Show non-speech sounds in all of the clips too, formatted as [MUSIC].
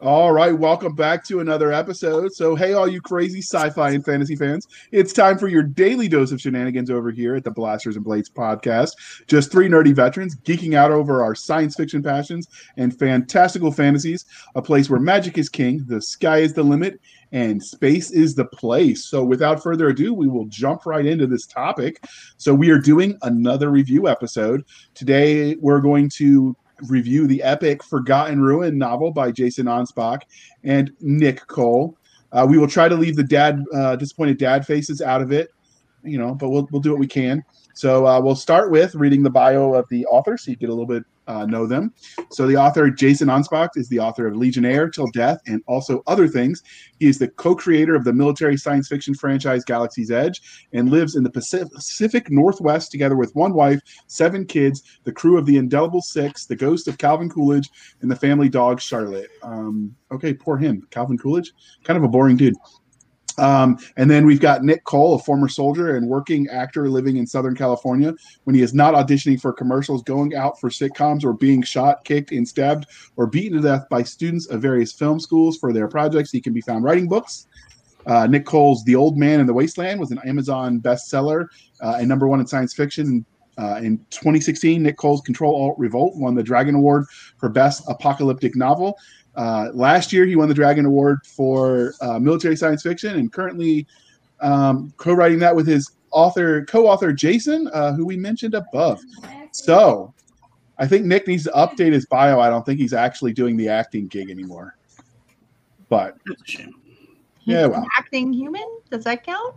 All right, welcome back to another episode. So, hey, all you crazy sci fi and fantasy fans, it's time for your daily dose of shenanigans over here at the Blasters and Blades podcast. Just three nerdy veterans geeking out over our science fiction passions and fantastical fantasies, a place where magic is king, the sky is the limit, and space is the place. So, without further ado, we will jump right into this topic. So, we are doing another review episode. Today, we're going to review the epic Forgotten Ruin novel by Jason Anspach and Nick Cole. Uh, we will try to leave the dad uh, disappointed dad faces out of it, you know, but we'll we'll do what we can. So uh, we'll start with reading the bio of the author, so you get a little bit uh, know them. So the author Jason Anspach is the author of Legionnaire Till Death and also other things. He is the co-creator of the military science fiction franchise Galaxy's Edge and lives in the Pacific Northwest together with one wife, seven kids, the crew of the Indelible Six, the ghost of Calvin Coolidge, and the family dog Charlotte. Um, okay, poor him, Calvin Coolidge, kind of a boring dude. Um, and then we've got Nick Cole, a former soldier and working actor living in Southern California. When he is not auditioning for commercials, going out for sitcoms, or being shot, kicked, and stabbed, or beaten to death by students of various film schools for their projects, he can be found writing books. Uh, Nick Cole's The Old Man in the Wasteland was an Amazon bestseller uh, and number one in science fiction. Uh, in 2016, Nick Cole's Control Alt Revolt won the Dragon Award for Best Apocalyptic Novel. Uh, last year, he won the Dragon Award for uh, military science fiction, and currently um, co-writing that with his author, co-author Jason, uh, who we mentioned above. So, I think Nick needs to update his bio. I don't think he's actually doing the acting gig anymore. But yeah, well, acting human does that count?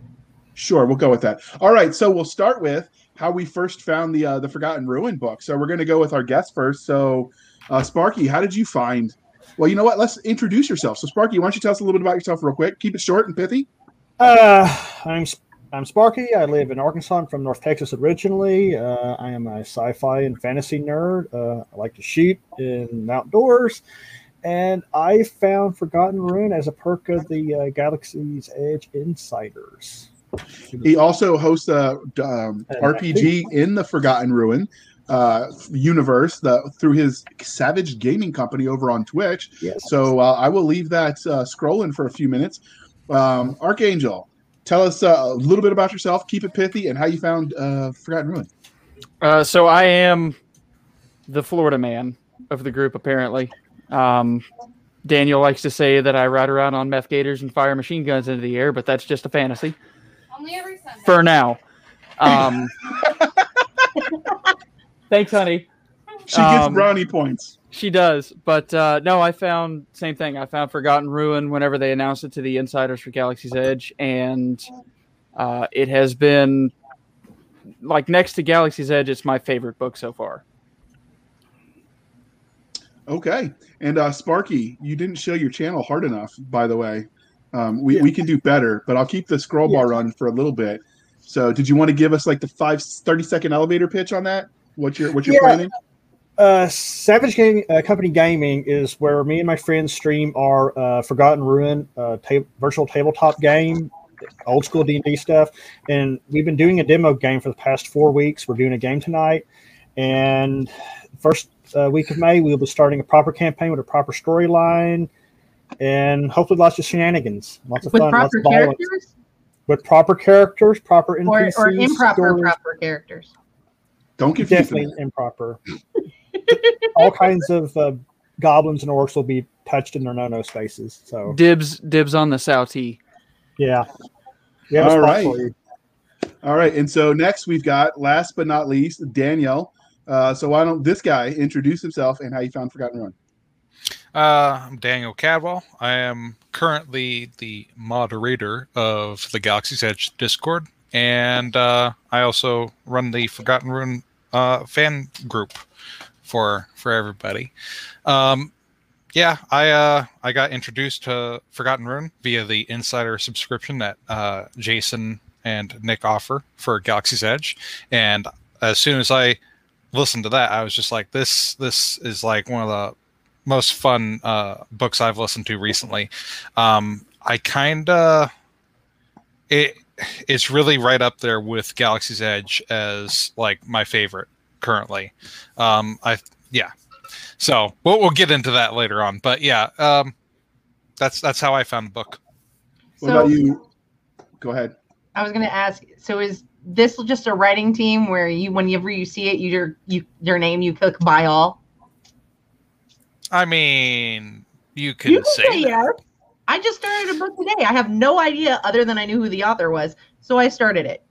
Sure, we'll go with that. All right, so we'll start with how we first found the uh, the Forgotten Ruin book. So we're going to go with our guest first. So, uh, Sparky, how did you find well, you know what? Let's introduce yourself. So, Sparky, why don't you tell us a little bit about yourself, real quick? Keep it short and pithy. Uh, I'm I'm Sparky. I live in Arkansas. I'm from North Texas originally. Uh, I am a sci-fi and fantasy nerd. Uh, I like to shoot in outdoors, and I found Forgotten Ruin as a perk of the uh, Galaxy's Edge Insiders. He also hosts a um, RPG in the Forgotten Ruin uh, universe the, through his Savage Gaming Company over on Twitch. Yes. So uh, I will leave that uh, scrolling for a few minutes. Um, Archangel, tell us uh, a little bit about yourself. Keep it pithy and how you found uh, Forgotten Ruin. Uh, so I am the Florida man of the group, apparently. Um, Daniel likes to say that I ride around on meth gators and fire machine guns into the air, but that's just a fantasy. Only every Sunday. For now. Um, [LAUGHS] Thanks, honey. She gets um, brownie points. She does, but uh, no, I found same thing. I found Forgotten Ruin whenever they announced it to the insiders for Galaxy's Edge, and uh, it has been like next to Galaxy's Edge. It's my favorite book so far. Okay, and uh, Sparky, you didn't show your channel hard enough, by the way. Um, we, yeah. we can do better, but I'll keep the scroll bar yeah. running for a little bit. So, did you want to give us like the five 30 second elevator pitch on that? What your what's your yeah. planning? Uh, Savage Gaming uh, Company Gaming is where me and my friends stream our uh, Forgotten Ruin uh, ta- virtual tabletop game, old school D and D stuff, and we've been doing a demo game for the past four weeks. We're doing a game tonight, and first uh, week of May we'll be starting a proper campaign with a proper storyline, and hopefully lots of shenanigans, lots of with fun, proper lots of characters. With proper characters, proper NPCs, or, or improper stories. proper characters. Don't confuse Definitely them. improper. [LAUGHS] All kinds of uh, goblins and orcs will be touched in their no-no spaces. So dibs, dibs on the Southie. Yeah. Yeah. All right. All right. And so next we've got, last but not least, Danielle. Uh, so why don't this guy introduce himself and how he found Forgotten Ruin? Uh, I'm Daniel Cadwell. I am currently the moderator of the Galaxy's Edge Discord, and uh, I also run the Forgotten Ruin uh, fan group for for everybody. Um, yeah, I uh, I got introduced to Forgotten Ruin via the insider subscription that uh, Jason and Nick offer for Galaxy's Edge, and as soon as I listened to that, I was just like, this this is like one of the most fun uh, books I've listened to recently. Um, I kind of it it's really right up there with Galaxy's Edge as like my favorite currently. Um, I yeah. So we'll we'll get into that later on, but yeah. Um, that's that's how I found the book. What So about you? Go ahead. I was going to ask. So is this just a writing team where you, whenever you see it, you your you your name, you click buy all? I mean, you can, you can say, say that. yes. I just started a book today. I have no idea other than I knew who the author was, so I started it.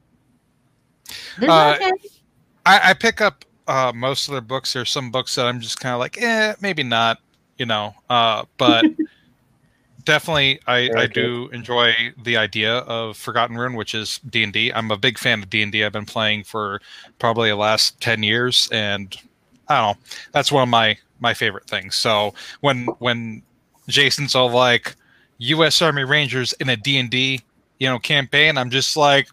There's Uh, no I, I pick up uh, most of their books. There's some books that I'm just kind of like, eh, maybe not, you know. Uh, but [LAUGHS] definitely, I, I do enjoy the idea of Forgotten Ruin, which is D and D. I'm a big fan of D and I've been playing for probably the last ten years, and I don't know. That's one of my my favorite things. So when when Jason's all like U.S. Army Rangers in a D and D, you know, campaign, I'm just like,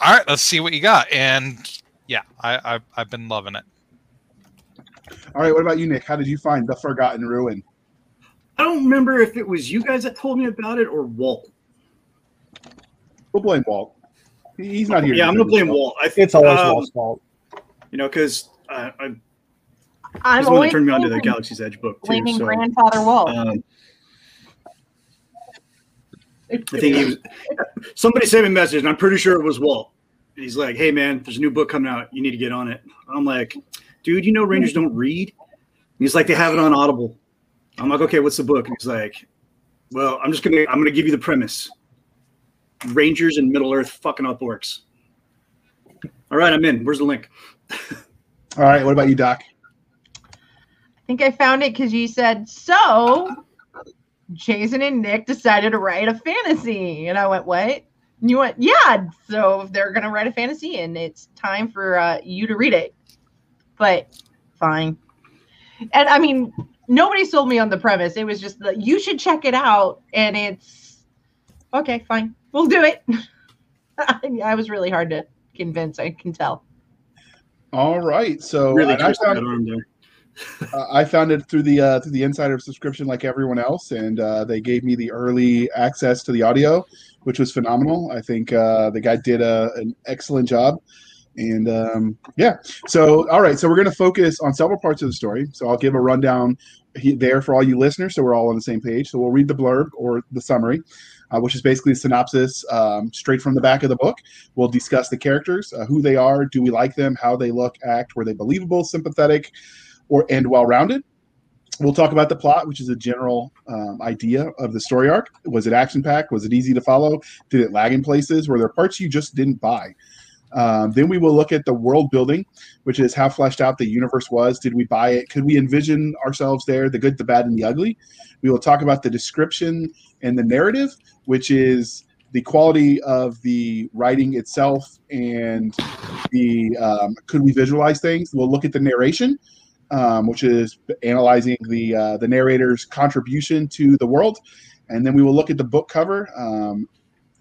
all right, let's see what you got, and yeah, I, I've I've been loving it. All right. What about you, Nick? How did you find the Forgotten Ruin? I don't remember if it was you guys that told me about it or Walt. We'll blame Walt. He's not here. Yeah, I'm gonna blame Walt. I think It's always um, Walt's fault. You know, because uh, I, I'm he's the one that always turned me on to the Galaxy's Edge book too. blaming So, grandfather Walt. um, I think he was. Somebody sent me a message, and I'm pretty sure it was Walt. And He's like, "Hey, man, there's a new book coming out. You need to get on it." I'm like, "Dude, you know Rangers don't read." He's like, "They have it on Audible." I'm like, "Okay, what's the book?" And he's like, "Well, I'm just gonna I'm gonna give you the premise. Rangers and Middle Earth fucking up orcs." All right, I'm in. Where's the link? All right. What about you, Doc? I think I found it because you said so. Jason and Nick decided to write a fantasy, and I went, "What?" And you went, "Yeah." So they're gonna write a fantasy, and it's time for uh, you to read it. But fine. And I mean, nobody sold me on the premise. It was just that you should check it out, and it's okay. Fine, we'll do it. [LAUGHS] I was really hard to convince. I can tell. All right. So really and I twisted found that arm there. Uh, I found it through the uh, through the insider subscription, like everyone else, and uh, they gave me the early access to the audio, which was phenomenal. I think uh, the guy did a, an excellent job, and um, yeah. So all right, so we're going to focus on several parts of the story. So I'll give a rundown he- there for all you listeners, so we're all on the same page. So we'll read the blurb or the summary. Uh, which is basically a synopsis um, straight from the back of the book. We'll discuss the characters, uh, who they are, do we like them, how they look, act, were they believable, sympathetic, or and well-rounded. We'll talk about the plot, which is a general um, idea of the story arc. Was it action-packed? Was it easy to follow? Did it lag in places? Were there parts you just didn't buy? Um, then we will look at the world building, which is how fleshed out the universe was. Did we buy it? Could we envision ourselves there? The good, the bad, and the ugly. We will talk about the description and the narrative, which is the quality of the writing itself and the um, could we visualize things. We'll look at the narration, um, which is analyzing the uh, the narrator's contribution to the world, and then we will look at the book cover. Um,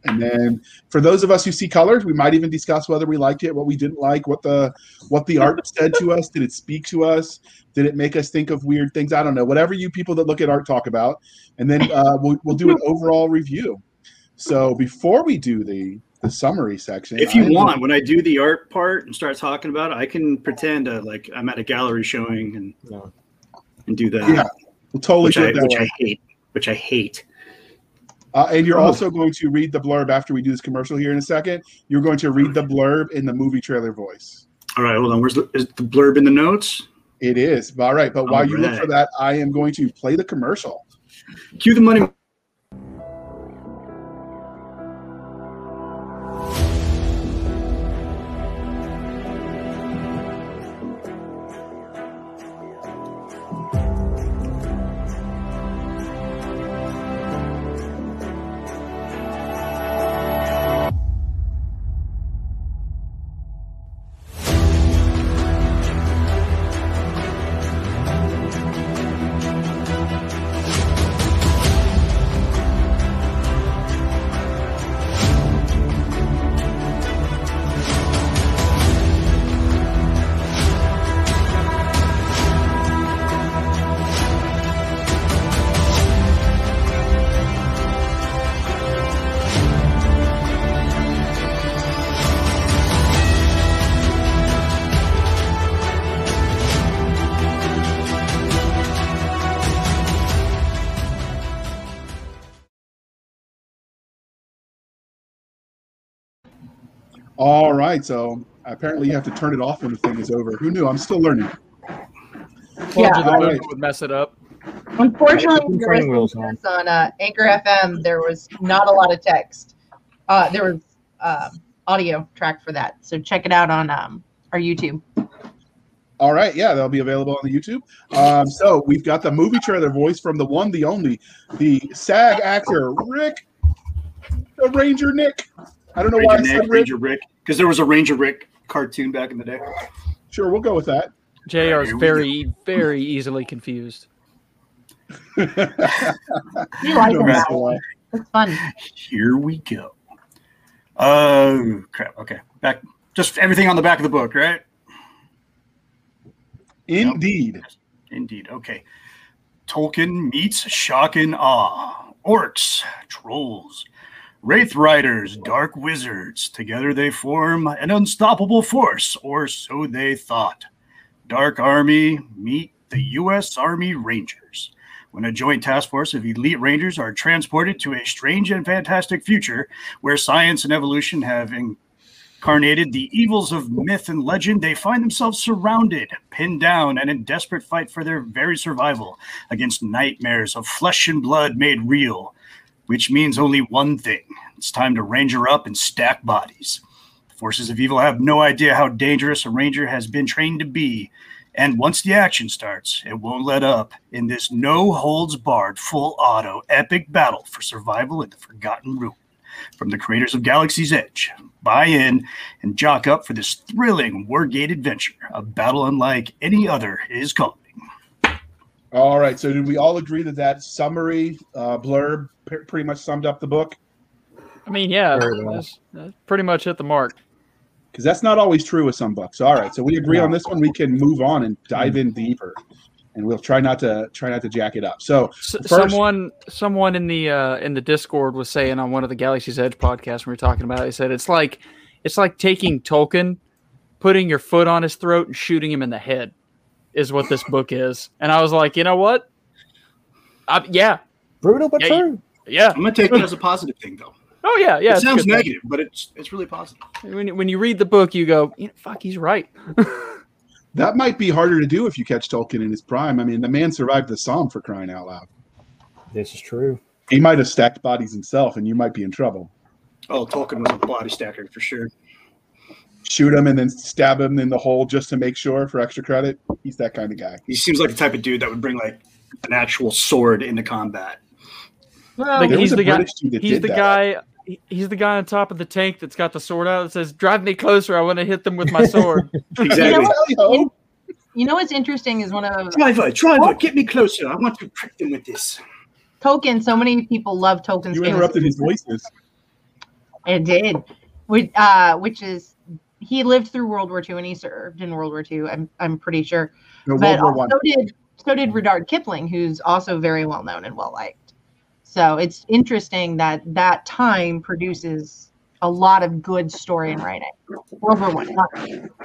and then for those of us who see colors, we might even discuss whether we liked it, what we didn't like, what the what the art [LAUGHS] said to us. Did it speak to us? Did it make us think of weird things? I don't know. Whatever you people that look at art talk about, and then uh, we'll, we'll do an overall review. So before we do the the summary section, If you I am- want, when I do the art part and start talking about it, I can pretend uh, like I'm at a gallery showing and Yeah. and do that, Yeah, we'll totally which I that which. I hate, which I hate. Uh, and you're Oh. also going to read the blurb after we do this commercial here in a second. You're going to read the blurb in the movie trailer voice. All right, hold on. Where's the, is the blurb in the notes? It is. All right. But while you look for that, I am going to play the commercial. Cue the money. Right, so apparently you have to turn it off when the thing is over. Who knew? I'm still learning. Yeah. The All would mess it up. Unfortunately, Put if you're training listening wheels to on. on uh, Anchor FM, there was not a lot of text. Uh, there was uh, audio track for that, so check it out on um, our YouTube. All right, yeah, that'll be available on the YouTube. Um, so we've got the movie trailer voice from the one, the only, the SAG actor Rick, the Ranger Nick. I don't know why I Ranger said Nick, Rick. Ranger Rick, because there was a Ranger Rick cartoon back in the day. Sure, we'll go with that. JR is Here we very, very easily confused. [LAUGHS] We like No it. It's fun. Here we go. Oh crap! Okay, back. Just everything on the back of the book, right? Indeed. Indeed. Okay. Tolkien meets shock and awe. Orcs, trolls, wraith riders, dark wizards. Together they form an unstoppable force, or so they thought. Dark Army meet the U.S. Army Rangers. When a joint task force of elite rangers are transported to a strange and fantastic future where science and evolution have incarnated the evils of myth and legend, they find themselves surrounded, pinned down, and in desperate fight for their very survival against nightmares of flesh and blood made real, which means only one thing it's time to ranger up and stack bodies. The forces of evil have no idea how dangerous a ranger has been trained to be. And once the action starts, it won't let up in this no holds barred, full auto, epic battle for survival in the Forgotten Ruin. From the creators of Galaxy's Edge, buy in and jock up for this thrilling Wargate adventure. A battle unlike any other is coming. All right. So did we all agree that that summary uh, blurb p- pretty much summed up the book? I mean, yeah, that's, that's pretty much hit the mark. Because that's not always true with some books. All right. So we agree on this one. We can move on and dive in deeper, and we'll try not to try not to jack it up. So S- First- someone, someone in the uh, in the Discord was saying on one of the Galaxy's Edge podcasts when we were talking about. it, They said it's like it's like taking Tolkien, putting your foot on his throat and shooting him in the head, is what this book is. And I was like, you know what? I, yeah, Brutal but Yeah, true. yeah. I'm gonna take that as a positive thing, though. Oh yeah, yeah. it sounds good thing. negative, but it's it's really positive. When you- when you read the book, you go, you know, fuck, he's right. [LAUGHS] that might be harder to do if you catch Tolkien in his prime. I mean, the man survived the Somme for crying out loud. This is true. He might have stacked bodies himself, and you might be in trouble. Oh, Tolkien was a body stacker for sure. Shoot him and then stab him in the hole just to make sure for extra credit. He's that kind of guy. He seems like the type of dude that would bring like an actual sword into combat. Well, Like, he's the guy- British dude that He's the that. guy. He's the guy on top of the tank that's got the sword out that says, "Drive me closer. I want to hit them with my sword." [LAUGHS] Exactly. Yo, [LAUGHS] you know what's interesting is one of driver, driver, get me closer. I want to prick them with this. Token. So many people love Tolkien's. You interrupted his voices. It did, which, uh, which is he lived through World War II and he served in World War II. I'm I'm pretty sure. No, but World War One. so did so did Rudyard Kipling, who's also very well known and well liked. So it's interesting that that time produces a lot of good story and writing. World War One.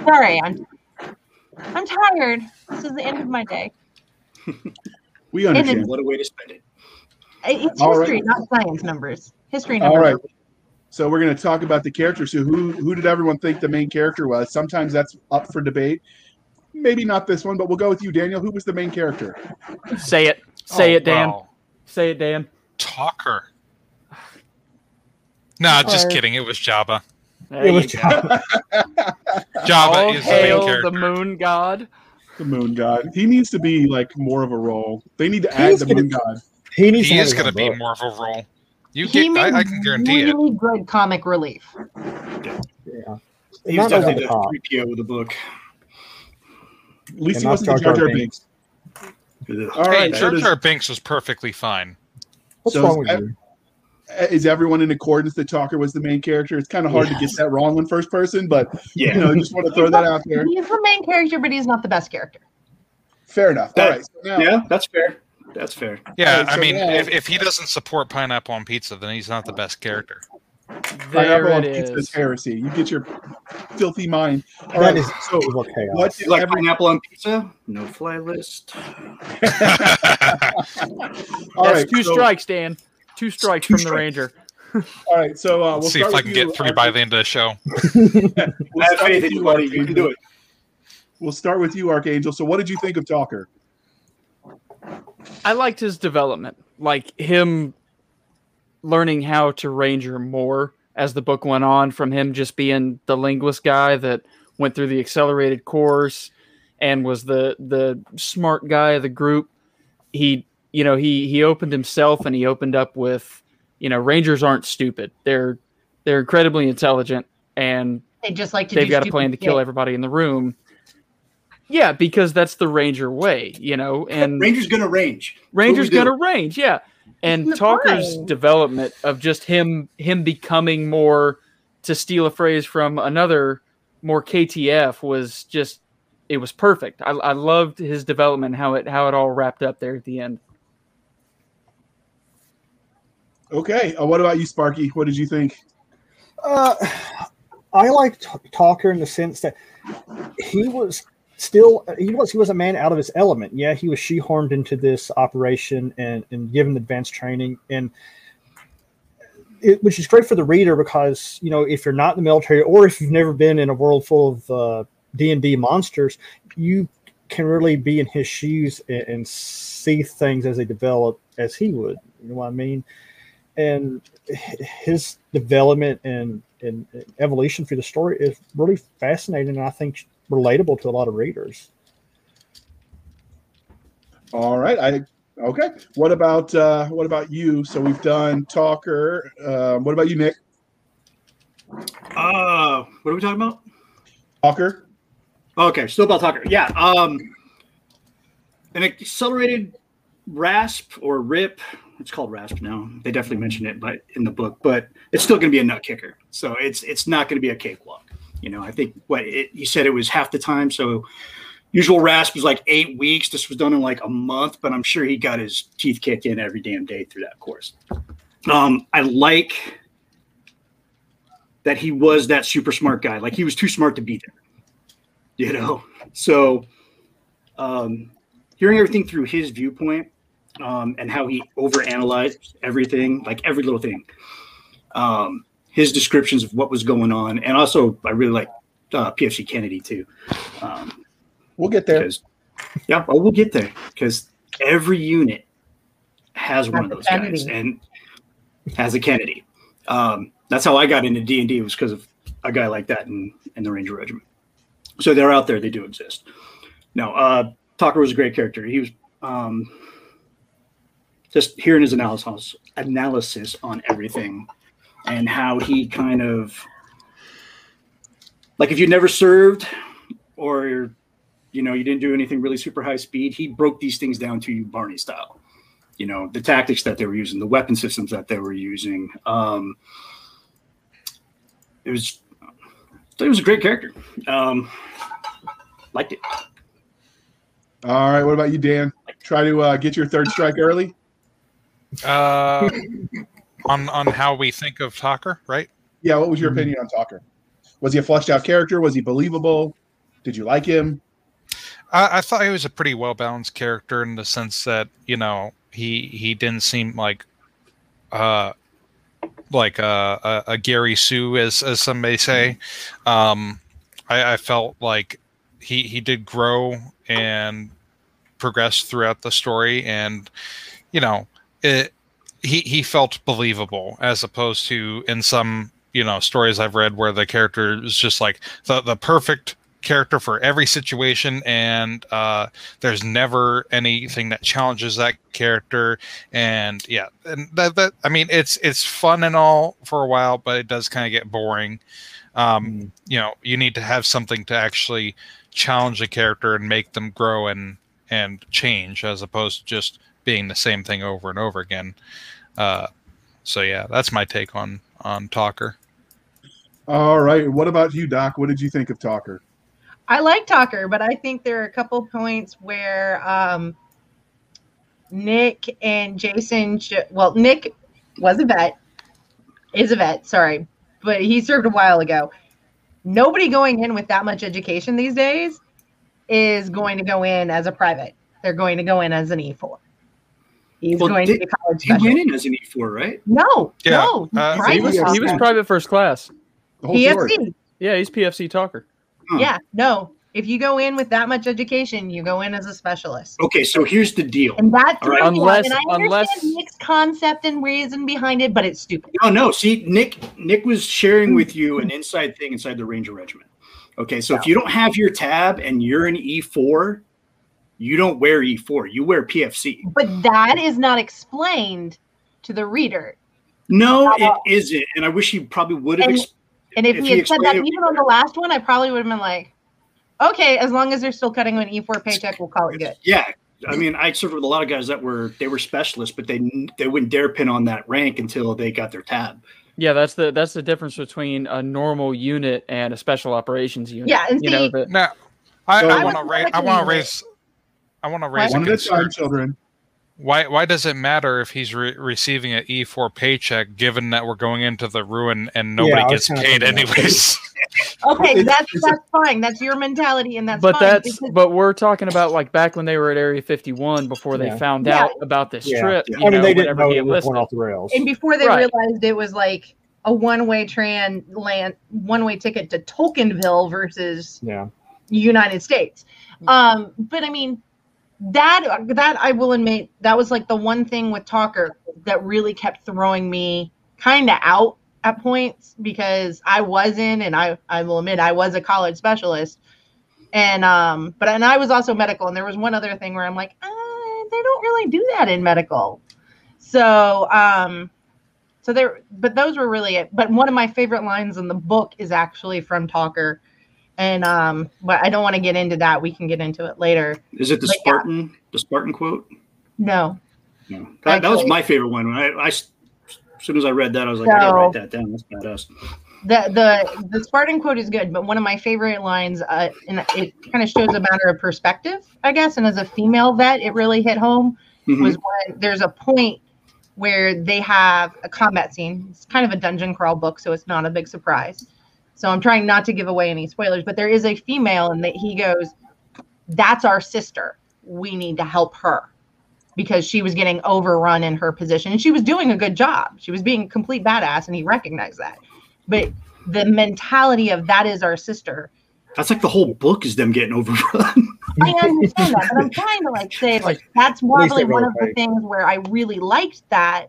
Sorry, I'm I'm tired. This is the end of my day. [LAUGHS] We understand. What a way to spend it. It's All history, right. not science numbers. History numbers. right. So we're going to talk about the characters. So who who did everyone think the main character was? Sometimes that's up for debate. Maybe not this one, but we'll go with you, Daniel. Who was the main character? Say it. Say Oh, it, Dan. wow. Say it, Dan. Talker. Nah, just kidding. It was Jabba. There It was go. [LAUGHS] Jabba All is the main character. the moon god. The Moon God. He needs to be like more of a role. They need to add He's the gonna- Moon God. He needs He to is going to be more of a role. You He get, made I, I can guarantee it. really good comic relief. Yeah. He Not was definitely the the 3PO with the book. At least he wasn't Jar Jar Jar Jar Binks. Ugh. All Hey, right. Jar Jar Binks was perfectly fine. What's So wrong with that- you? Uh, is everyone in accordance that Talker was the main character? It's kind of hard to get that wrong in first person, but you know, just want to throw that out there. He's the main character, but he's not the best character. Fair enough. All That- right. So now, Yeah, that's fair. That's fair. Yeah, Alright, I so mean, now- if, if he doesn't support pineapple on pizza, then he's not the best character. There pineapple on it pizza is is. heresy. You get your filthy mind. All That right. is So evil chaos. what You like every, pineapple on pizza? No fly list. [LAUGHS] all That's right, two so- strikes, Dan. Two strikes Two from the. Ranger. [LAUGHS] All right, so uh, we'll see if I can you, get three by the end of the show. [LAUGHS] We'll I have faith in you, you, buddy. You can do it. We'll start with you, Archangel. So, what did you think of Talker? I liked his development, like him learning how to ranger more as the book went on, from him just being the linguist guy that went through the accelerated course and was the the smart guy of the group. He, you know, he he opened himself and he opened up with, you know, rangers aren't stupid. They're they're incredibly intelligent and They just like to. they've got a plan to kill everybody in the room. Yeah, because that's the ranger way, you know, and Ranger's gonna range. Ranger's gonna range, yeah. And Talker's fine. development of just him him becoming more to steal a phrase from another more KTF was just it was perfect. I, I loved his development, how it how it all wrapped up there at the end. Okay, uh, what about you, Sparky? What did you think? Uh, I like T- Talker in the sense that he was still he was he was a man out of his element. Yeah, he was shoehorned into this operation and and given advanced training and. It, which is great for the reader because you know if you're not in the military or if you've never been in a world full of uh, D and D monsters, you can really be in his shoes and, and see things as they develop as he would. You know what I mean? And his development and, and evolution through the story is really fascinating and I think relatable to a lot of readers. All right, I okay. What about uh, what about you? So we've done Talker. Um, what about you, Nick? Uh, what are we talking about? Talker. Okay, still about Talker. Yeah. Um, an accelerated rasp or rip. It's called rasp now. They definitely mention it, but in the book, but it's still going to be a nut kicker. So it's it's not going to be a cakewalk. You know, I think what it, you said it was half the time. So usual rasp was like eight weeks. This was done in like a month, but I'm sure he got his teeth kicked in every damn day through that course. Um, I like that he was that super smart guy. Like he was too smart to be there you know so um hearing everything through his viewpoint um and how he overanalyzed everything like every little thing um his descriptions of what was going on. And also i really like uh, pfc kennedy too. Um We'll get there. yeah well we'll get there because every unit has one of Has a those guys and has a kennedy. Um that's how i got into d&d was because of a guy like that in in the ranger regiment. So they're out there they do exist. No uh talker was a great character. He was um just hearing his analysis analysis on everything and how he kind of like if you never served or you know you didn't do anything really super high speed he broke these things down to you barney style you know the tactics that they were using the weapon systems that they were using um it was it was a great character um liked it All right, what about you, Dan? Try to uh, get your third strike early. Uh, on on how we think of Talker, right? Yeah, what was your opinion on Talker? Was he a fleshed out character? Was he believable? Did you like him? I, I thought he was a pretty well balanced character in the sense that you know he he didn't seem like uh like a, a, a Gary Sue as as some may say. Um, I, I felt like he he did grow and progress throughout the story, and you know it. He he felt believable as opposed to in some you know stories I've read where the character is just like the the perfect character for every situation and uh there's never anything that challenges that character. And yeah and that, that i mean it's it's fun and all for a while but it does kind of get boring. Um Mm. you know you need to have something to actually challenge a character and make them grow and and change as opposed to just being the same thing over and over again uh so yeah that's my take on on talker All right. What about you, Doc? What did you think of Talker? I like Talker, but I think there are a couple points where um, Nick and Jason, sh- well, Nick was a vet, is a vet, sorry, but he served a while ago. Nobody going in with that much education these days is going to go in as a private. They're going to go in as an E4. He's Well, going did- to be college He went in as an E4, right? No, Yeah, no, uh, he He was, he was private first class. The whole. PFC. Yeah, he's PFC talker. Huh. Yeah, no. If you go in with that much education, you go in as a specialist. Okay, so here's the deal. And that's All right. Unless- and I unless- Nick's concept and reason behind it, but it's stupid. No, no. See, Nick, Nick was sharing with you an inside thing inside the Ranger Regiment. Okay, so if you don't have your tab and you're an E4, you don't wear E4. You wear PFC. But that is not explained to the reader. No, it isn't. And I wish he probably would have. And- Ex- And if, If he he had said that it- even on the last one, I probably would have been like, okay, as long as they're still cutting an E4 paycheck, we'll call it good. yeah, I mean, I served with a lot of guys that were they were specialists, but they they wouldn't dare pin on that rank until they got their tab. Yeah, that's the that's the difference between a normal unit and a special operations unit. Yeah, and you know see- the, Now, I, So- I I want to was raise. I want to raise. I want to raise a One at a time, concern. children. Why? Why does it matter if he's re- receiving an E4 paycheck, given that we're going into the ruin and nobody Yeah, gets paid anyways? [LAUGHS] Okay, that's that's fine. That's your mentality, and that's but fine. that's because- but we're talking about like back when they were at Area 51 before they Yeah. found Yeah. out about this Yeah. trip. Yeah. You I mean, know, they didn't know it was going off the rails. and before they Right. realized it was like a one-way tran land one-way ticket to Tolkienville versus Yeah. United States. Um, but I mean, that that I will admit that was like the one thing with Talker that really kept throwing me kind of out at points because I wasn't, and I I will admit I was a college specialist, and um, but and I was also medical, and there was one other thing where I'm like, uh, they don't really do that in medical, so um. So there, but those were really it. But one of my favorite lines in the book is actually from Talker, and um, but I don't want to get into that. We can get into it later. Is it the But yeah. Spartan? The Spartan quote? No, No, that, that was my favorite one. I, I as soon as I read that, I was like, I gotta write that down. That's badass. the the the Spartan quote is good, but one of my favorite lines, uh, and it kind of shows a matter of perspective, I guess. And as a female vet, it really hit home. Mhm. Was when there's a point where they have a combat scene. It's kind of a dungeon crawl book, so it's not a big surprise. So I'm trying not to give away any spoilers, but there is a female, and that he goes, "That's our sister. We need to help her." Because she was getting overrun in her position, and she was doing a good job. She was being a complete badass, and he recognized that. But the mentality of that is our sister. That's like the whole book is them getting overrun. [LAUGHS] I understand that, but I'm trying to like say like that's probably one of the things where I really liked that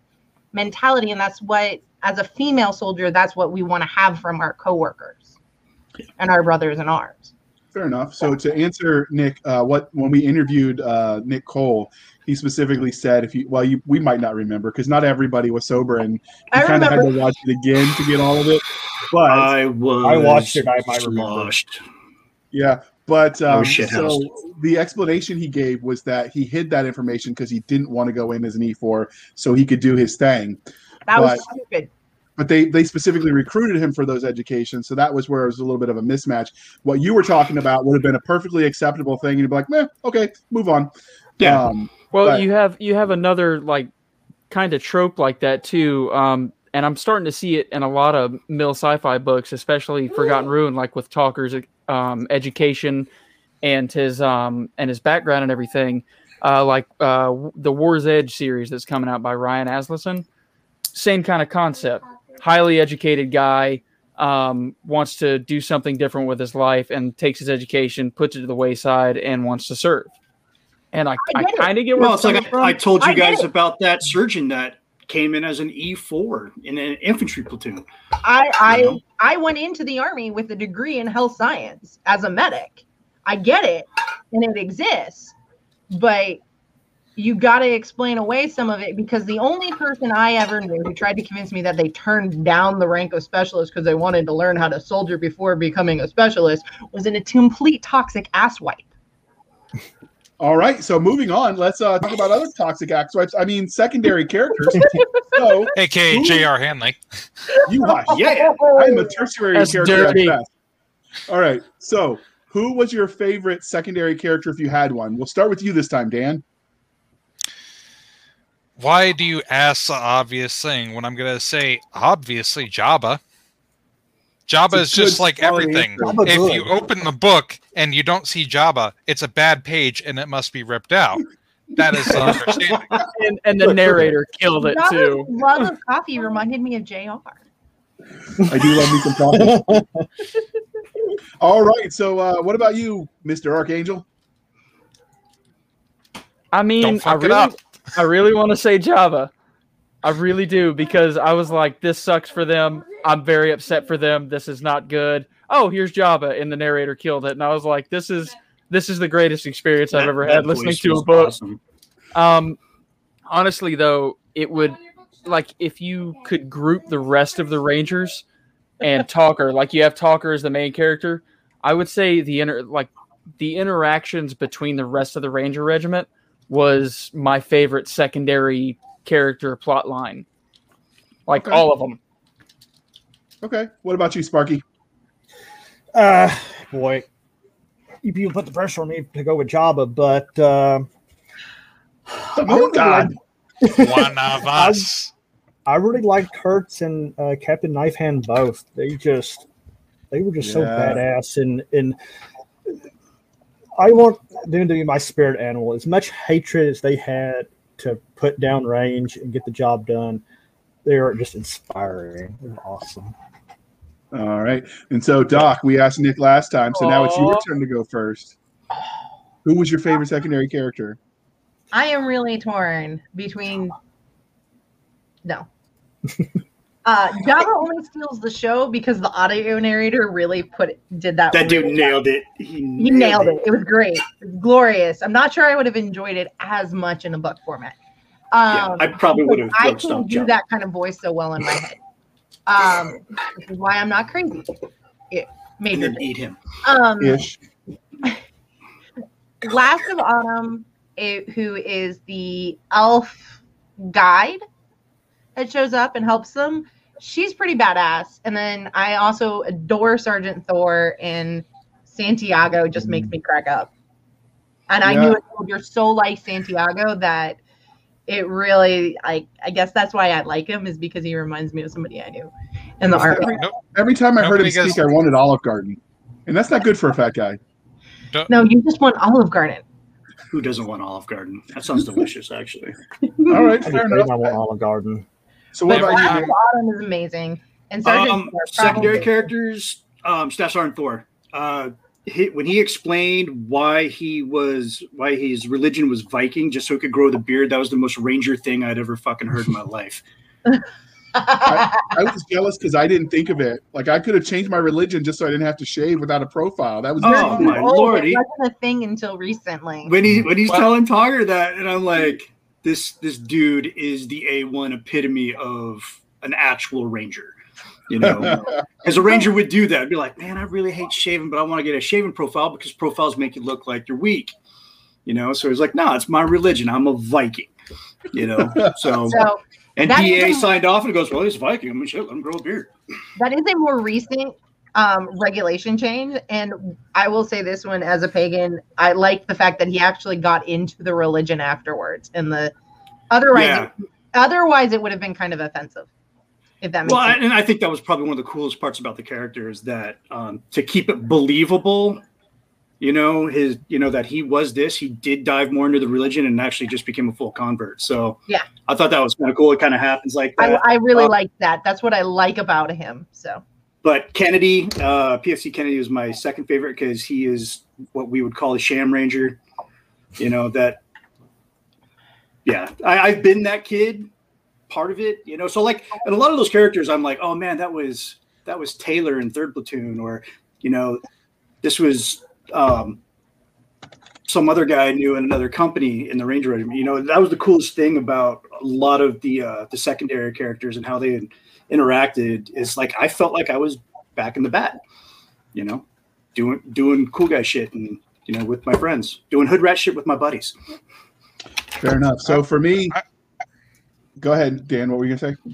mentality, and that's what as a female soldier, that's what we want to have from our coworkers and our brothers in arms. Fair enough. So to answer Nick, uh, what when we interviewed uh, Nick Cole, he specifically said if you well you we might not remember because not everybody was sober and you I kind of had to watch it again to get all of it. But I was. I watched it, I might remember. yeah, but I um, was so the explanation he gave was that he hid that information because he didn't want to go in as an E4 so he could do his thing. That was stupid. But they they specifically recruited him for those educations, so that was where it was a little bit of a mismatch. What you were talking about would have been a perfectly acceptable thing, and you'd be like, "Meh, okay, move on." Yeah. Um, Well, But- you have you have another like kind of trope like that too, um, and I'm starting to see it in a lot of mill sci-fi books, especially Forgotten Ruin, like with Talker's um, education and his um, and his background and everything. Uh, like uh, the War's Edge series that's coming out by Ryan Asmussen, same kind of concept. Highly educated guy um, wants to do something different with his life and takes his education, puts it to the wayside, and wants to serve. And I, I I kind of get where Well, it's it's like coming I, I told you I guys it. about that surgeon that came in as an E4 in an infantry platoon. I You I know? I went into the army with a degree in health science as a medic. I get it, and it exists, but you got to explain away some of it because the only person I ever knew who tried to convince me that they turned down the rank of specialist because they wanted to learn how to soldier before becoming a specialist was in a complete toxic asswipe. all right, so moving on, let's uh, talk about other toxic act swipes. I mean, secondary characters. [LAUGHS] so AKA Ooh. J.R. Hanley. you hush. Yeah. I'm a tertiary That's character at best. All right, so who was your favorite secondary character if you had one? We'll start with you this time, Dan. Why do you ask the obvious thing when I'm going to say obviously Jabba? Jabba is just like everything. answer. If good. you open the book and you don't see Jabba, it's a bad page and it must be ripped out. That is uh, understanding. [LAUGHS] And, and the narrator killed it Java's too. love of coffee reminded me of Jr. I do love me some coffee. All right. So, uh, what about you, Mister Archangel? I mean, I fuck it really, up. I really want to say Java. I really do because I was like, this sucks for them. I'm very upset for them. This is not good. Oh, here's Java, and the narrator killed it. And I was like, this is this is the greatest experience I've ever that had listening to a book. awesome. Um, honestly, though, it would like if you could group the rest of the Rangers and Talker, like you have Talker as the main character. I would say the inter like the interactions between the rest of the Ranger Regiment was my favorite secondary character plot line. Like Okay. all of them. Okay. What about you, Sparky? Uh, boy, you people put the pressure on me to go with Jabba, but uh, Oh God. [LAUGHS] One of [LAUGHS] us. I really liked Kurtz and uh, Captain Knifehand both. They just they were just so badass and and I want them to be my spirit animal. As much hatred as they had to put down range and get the job done, they are just inspiring. They're awesome. All right. And so, Doc, we asked Nick last time, so now it's your turn to go first. Who was your favorite secondary character? I am really torn between. No. [LAUGHS] Uh, Java only steals the show because the audio narrator really put it, did that. That dude really nailed it. He He nailed it. It was great. It was glorious. I'm not sure I would have enjoyed it as much in a book format. Yeah, Um, I probably would have I throat can't do Jabba. that kind of voice so well in my head. Um, which is why I'm not crazy. It made me. eat him. Um, Ish. [LAUGHS] Last of Autumn, it, who is the elf guide that shows up and helps them. She's pretty badass. And then I also adore Sergeant Thor and Santiago just makes mm. me crack up. And I knew it, you're so like Santiago that it really like I guess that's why I like him is because he reminds me of somebody I knew in the army. Every, every time I heard him Nobody speak, I wanted Olive Garden, and that's not good for a fat guy. No, you just want Olive Garden. Who doesn't want Olive Garden? That sounds delicious, actually. All right, fair enough. I want Olive Garden. So, what Every about you? time- Nick? Autumn is amazing. And Sergeant Um, Thor, secondary characters, um, Staff Sergeant Thor. Uh, he, when he explained why he was why his religion was Viking, just so he could grow the beard, that was the most Ranger thing I'd ever fucking heard in my life. I was jealous because I didn't think of it. Like I could have changed my religion just so I didn't have to shave without a profile. That was Oh, my lord, It he- wasn't a thing until recently. When he when he's Well- telling Talker that, and I'm like, this this dude is the A one epitome of an actual Ranger. You know, [LAUGHS] as a Ranger would do that, I'd be like, man, I really hate shaving, but I want to get a shaving profile because profiles make you look like you're weak. You know, so he's like, no, it's my religion. I'm a Viking. You know, [LAUGHS] so So and that DA a- signed off and goes, well, he's a Viking. I mean, shit, let him grow a beard. that is a more recent um, regulation change. And I will say this one as a pagan, I like the fact that he actually got into the religion afterwards. And the otherwise, Yeah. otherwise it would have been kind of offensive. If that makes Well, I, sense. and I think that was probably one of the coolest parts about the character is that um, to keep it believable, you know, his, you know, that he was this, he did dive more into the religion and actually just became a full convert. So Yeah. I thought that was kind of cool. It kind of happens like I, that. I really Uh, like that. That's what I like about him. So but Kennedy, uh, PFC Kennedy is my second favorite because he is what we would call a sham ranger. You know that. Yeah, I, I've been that kid, part of it. You know, so like, and a lot of those characters, I'm like, oh man, that was that was Taylor in Third Platoon, or you know, this was um, some other guy I knew in another company in the Ranger Regiment. You know, that was the coolest thing about a lot of the uh, the secondary characters and how they interacted. Is like I felt like I was back in the bat. You know, doing doing cool guy shit and you know with my friends, doing hood rat shit with my buddies. fair enough. So for me, go ahead, Dan. What were you gonna say?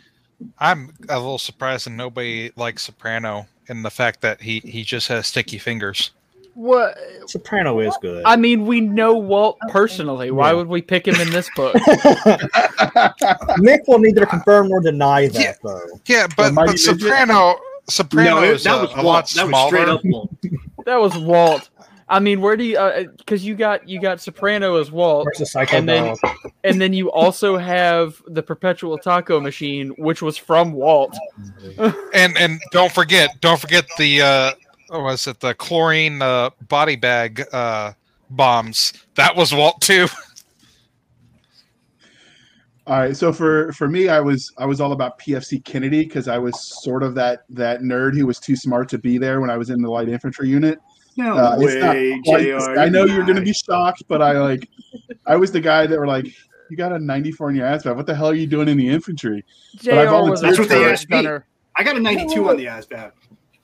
I'm a little surprised that nobody likes Soprano and the fact that he he just has sticky fingers. What? Soprano is good. I mean, we know Walt personally. Why Yeah. would we pick him in this [LAUGHS] book? [LAUGHS] Nick will neither confirm nor deny that, Yeah. though. Yeah, but, Mighty but Midget? Soprano Soprano no, it- is that a, was a Walt. lot That was straight smaller. up Walt. [LAUGHS] that was Walt. I mean, where do you? Because you got you got Soprano as Walt, Versus Psycho And then- Dog. and then you also have the Perpetual Taco Machine, which was from Walt. And and don't forget, don't forget the uh, what was it the chlorine uh, body bag uh, bombs? That was Walt too. [LAUGHS] All right, so for for me, I was I was all about PFC Kennedy because I was sort of that that nerd who was too smart to be there when I was in the light infantry unit. No Uh, it's not way, quite JR. I know you you're going to be shocked, but I like I was the guy that were like, "You got a 94 in your ass, What the hell are you doing in the infantry?" JR I volunteered was a That's what they asked me. I got a 92 on the ASVAB.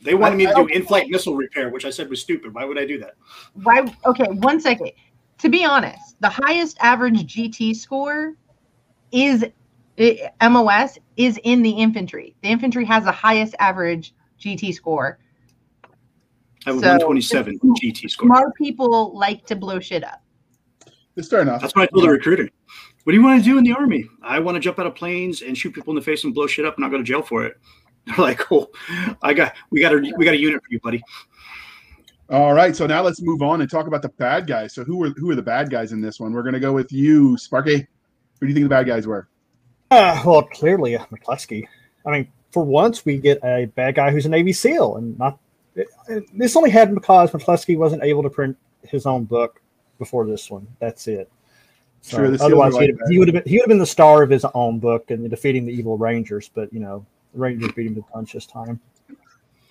They wanted me to do in-flight missile repair, which I said was stupid. Why would I do that? Why? Okay, one second. To be honest, the highest average GT score is eh, i- MOS is in the infantry. The infantry has the highest average GT score. I have a So- 127 GT score. Smart people like to blow shit up. It's fair enough. That's what I told the recruiter. What do you want to do in the army? I want to jump out of planes and shoot people in the face and blow shit up and not go to jail for it. They're [LAUGHS] like, "Oh, I got we got a we got a unit for you, buddy." All right, so now let's move on and talk about the bad guys. So who were who are the bad guys in this one? We're going to go with you, Sparky. Who do you think the bad guys were? Uh, well, clearly uh, McCluskey. I mean, for once we get a bad guy who's a Navy SEAL, and not it, it- this only happened because McCluskey wasn't able to print his own book before this one. That's it. So, Sure, otherwise, like he'd, that. he would have been he would have been the star of his own book and defeating the evil Rangers. But you know, the Rangers beat him to the punch this time.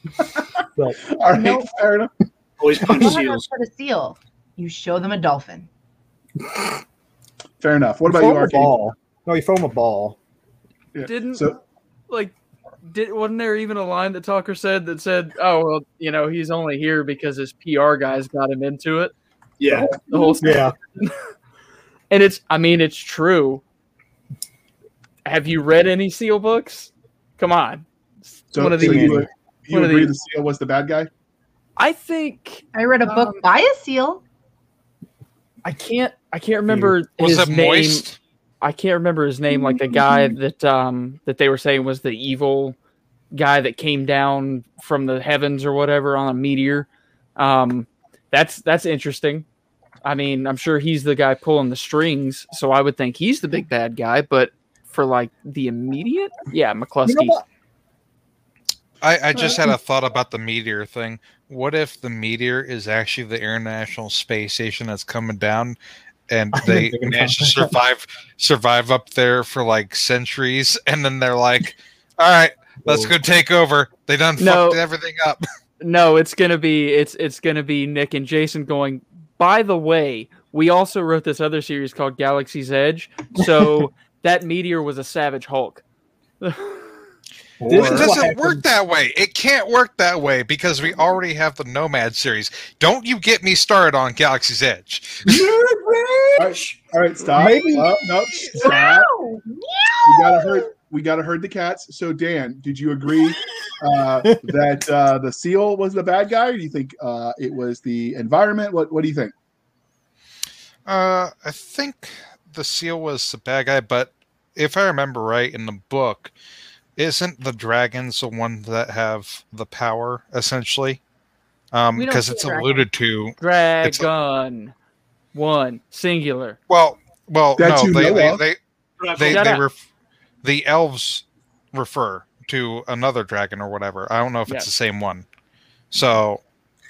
[LAUGHS] but All right, Nope. fair enough. Always punch You don't seals. to put a seal. You show them a dolphin. Fair enough. What you about you, him Arcade? ball. No, you throw him a ball. Yeah. Didn't So like did wasn't there even a line that Talker said that said, "Oh well, you know, he's only here because his PR guys got him into it." Yeah, The whole Yeah, [LAUGHS] and it's I mean it's true. Have you read any Seal books? Come on, so, one of so these. you, you agree the seal was the bad guy? I think I read a book Um, by a seal. I can't I can't remember Was his it name. moist? I can't remember his name. Like the guy that um that they were saying was the evil guy that came down from the heavens or whatever on a meteor. Um, that's that's interesting. I mean, I'm sure he's the guy pulling the strings, so I would think he's the big bad guy. But for like the immediate, yeah, McCluskey. you know? I, I just had a thought about the meteor thing. What if the meteor is actually the International Space Station that's coming down, and [LAUGHS] they manage to survive survive up there for like centuries, and then they're like, "All right, let's go take over." They done No. fucked everything up. [LAUGHS] No, it's gonna be it's it's gonna be Nick and Jason going. By the way, we also wrote this other series called Galaxy's Edge. So [LAUGHS] that meteor was a Savage Hulk. This It is doesn't happened- work that way. It can't work that way because we already have the Nomad series. Don't you get me started on Galaxy's Edge. [LAUGHS] All right, all right stop. Maybe- Oh, no, stop. We gotta hurt. We gotta herd the cats. So Dan, did you agree uh, [LAUGHS] that uh, the seal was the bad guy, or do you think uh, it was the environment? What What do you think? Uh, I think the seal was the bad guy, but if I remember right in the book, isn't the dragons the one that have the power essentially? Um, because it's alluded to. Dragon. One singular. Well, well, That no, you they know they, they they, Shut they ref- the elves refer to another dragon or whatever. I don't know if Yeah. it's the same one. So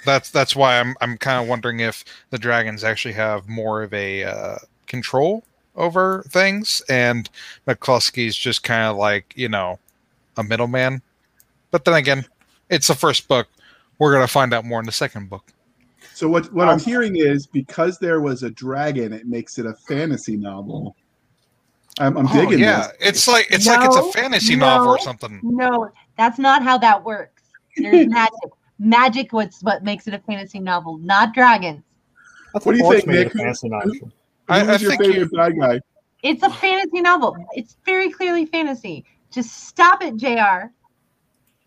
that's that's why I'm I'm kind of wondering if the dragons actually have more of a uh, control over things, and McCluskey's just kind of like you know a middleman. But then again, it's the first book. We're gonna find out more in the second book. So what what I'm Um, hearing is because there was a dragon, it makes it a fantasy novel. I'm, I'm Oh, digging yeah, this. it's like it's like it's a fantasy novel or something. No, that's not how that works. There's [LAUGHS] magic. Magic was what makes it a fantasy novel, not dragons. That's What do you think, Nick? Who I- was I your think favorite bad guy? It's a fantasy novel. It's very clearly fantasy. Just stop it, JR.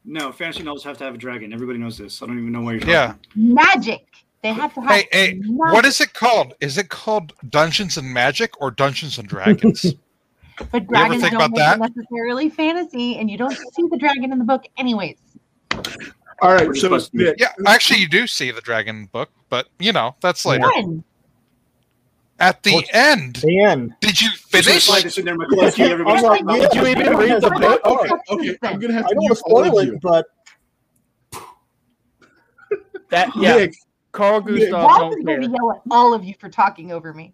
No, fantasy novels have to have a dragon. Everybody knows this. I don't even know why you're talking. Yeah. Magic. They have to have. Hey, hey, magic. what is it called? Is it called Dungeons and Magic or Dungeons and Dragons? [LAUGHS] But dragons think don't about make that? necessarily fantasy, and you don't see the dragon in the book, anyways. All right, so Yeah, actually, you do see the dragon book, but you know that's later. When? At the What's- end, The end. did you Just finish? slide this in there, my question, everybody. I'm like, Did you even read the book? okay, okay, I'm gonna have I to don't mute want to all spoil you. it, but That yeah, Nick, Carl Gustav Bob is don't going care. to yell at all of you for talking over me.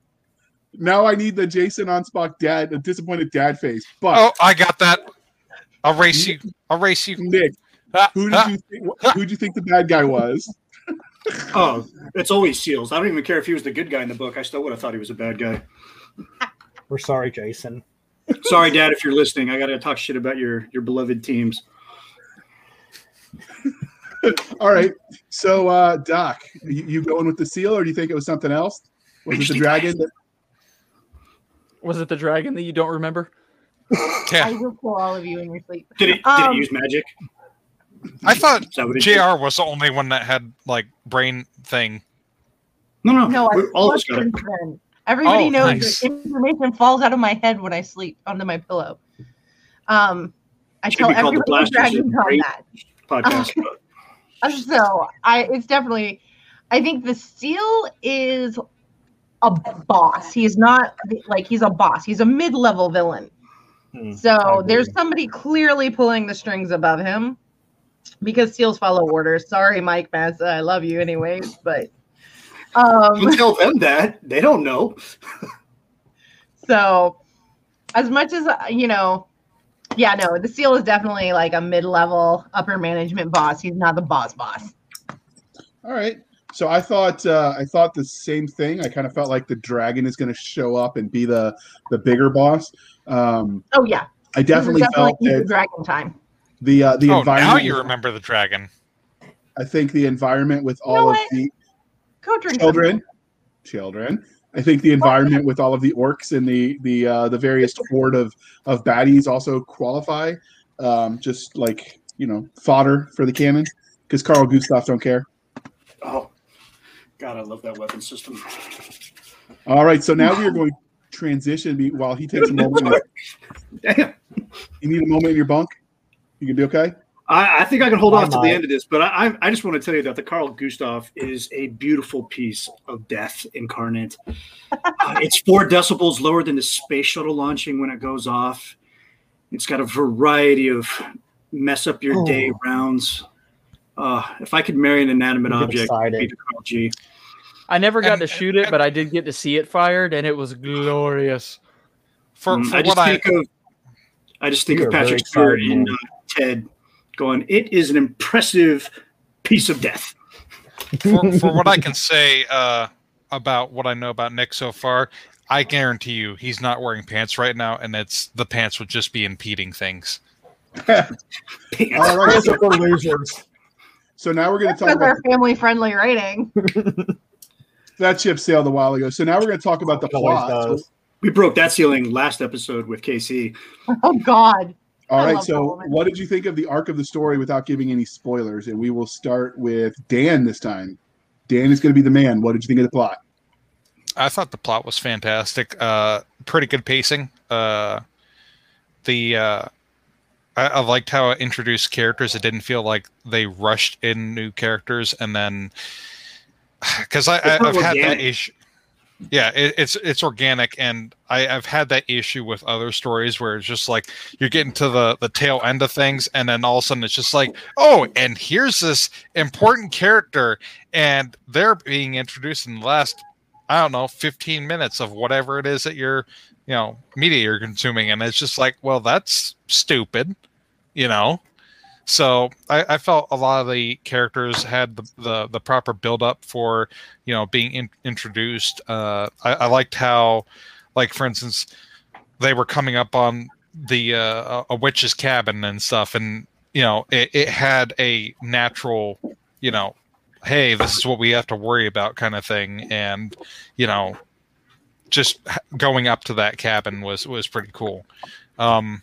now I need the Jason Anspach dad, a disappointed dad face. But Oh, I got that. I'll race you. I'll race you. Nick, Ah, who ah. did you think? Who did you think the bad guy was? Oh, it's always Seals. I don't even care if he was the good guy in the book. I still would have thought he was a bad guy. we're sorry, Jason. Sorry, Dad, if you're listening. I got to talk shit about your your beloved teams. [LAUGHS] All right, so uh, Doc, you, you going with the seal, or do you think it was something else? Was it the dragon? that- Was it the dragon that you don't remember? I will kill all of you in your sleep. Did it? Did Um, it use magic? I thought Is that what it did? Jr. was the only one that had like brain thing. No, no. No, I we- all of us got it. Everybody Oh, knows nice. that information falls out of my head when I sleep onto my pillow. Um, I Should tell be the everybody Blasters dragons of on Great- that. Podcast. [LAUGHS] Uh, So I, it's definitely. I think the seal is a boss. He's not like he's a boss. He's a mid-level villain. Hmm, So there's somebody clearly pulling the strings above him because seals follow orders. Sorry, Mike Massa, I love you anyways, but um, Don't tell them that. They don't know. [LAUGHS] so as much as you know, yeah, no, the seal is definitely like a mid-level upper management boss. He's not the boss boss. All right. So I thought uh, I thought the same thing. I kind of felt like the dragon is going to show up and be the the bigger boss. Um, Oh yeah, I definitely This is felt definitely that dragon time. The uh, the Oh, environment. now you remember the dragon. I think the environment with You know all of what? the Go drink children, children. I think the environment with all of the orcs and the the uh, the various horde of of baddies also qualify. Um, just like you know, fodder for the cannon because Carl Gustav don't care. Oh, God, I love that weapon system. All right, so now we are going to transition be- while he takes a moment. [LAUGHS] Damn. You need a moment in your bunk. You can be okay. I, I think I can hold Why off to the end of this, but I, I I just want to tell you that the Carl Gustav is a beautiful piece of death incarnate. [LAUGHS] Uh, it's four decibels lower than the space shuttle launching when it goes off. It's got a variety of mess up your day Oh. rounds. Uh, if I could marry an inanimate I'm object, it'd be the Carl G. I never got And- to shoot it, and- but I did get to see it fired, and it was glorious. For, Mm, for I just what I think of I just think You of are very Patrick Stewart excited, and man. uh, Ted going, it is an impressive piece of death. for, for what I can say uh, about what I know about Nick so far, I guarantee you he's not wearing pants right now, and it's the pants would just be impeding things. Pants. All right, are so, for losers. so now we're going to talk about our family-friendly rating. [LAUGHS] that ship sailed a while ago. So now we're going to talk about the plot. We broke that ceiling last episode with KC. Oh God. All I right. So what did you think of the arc of the story without giving any spoilers? And we will start with Dan this time. Dan is going to be the man. What did you think of the plot? I thought the plot was fantastic. Uh, pretty good pacing. Uh, the uh, I, I liked how it introduced characters. It didn't feel like they rushed in new characters and then [SIGHS] because I, I, I've had that issue. Yeah, it, it's it's organic, and I, I've had that issue with other stories where it's just like you're getting to the the tail end of things, and then all of a sudden it's just like, oh, and here's this important character, and they're being introduced in the last I don't know, 15 minutes of whatever it is that you're, you know, media you're consuming. And it's just like, well, that's stupid, you know? So I, I felt a lot of the characters had the, the, the proper build up for, you know, being in, introduced. Uh, I, I liked how, like, for instance, they were coming up on the, uh, a witch's cabin and stuff. And, you know, it, it had a natural, you know, hey, this is what we have to worry about kind of thing. And, you know, just going up to that cabin was, was pretty cool. Um,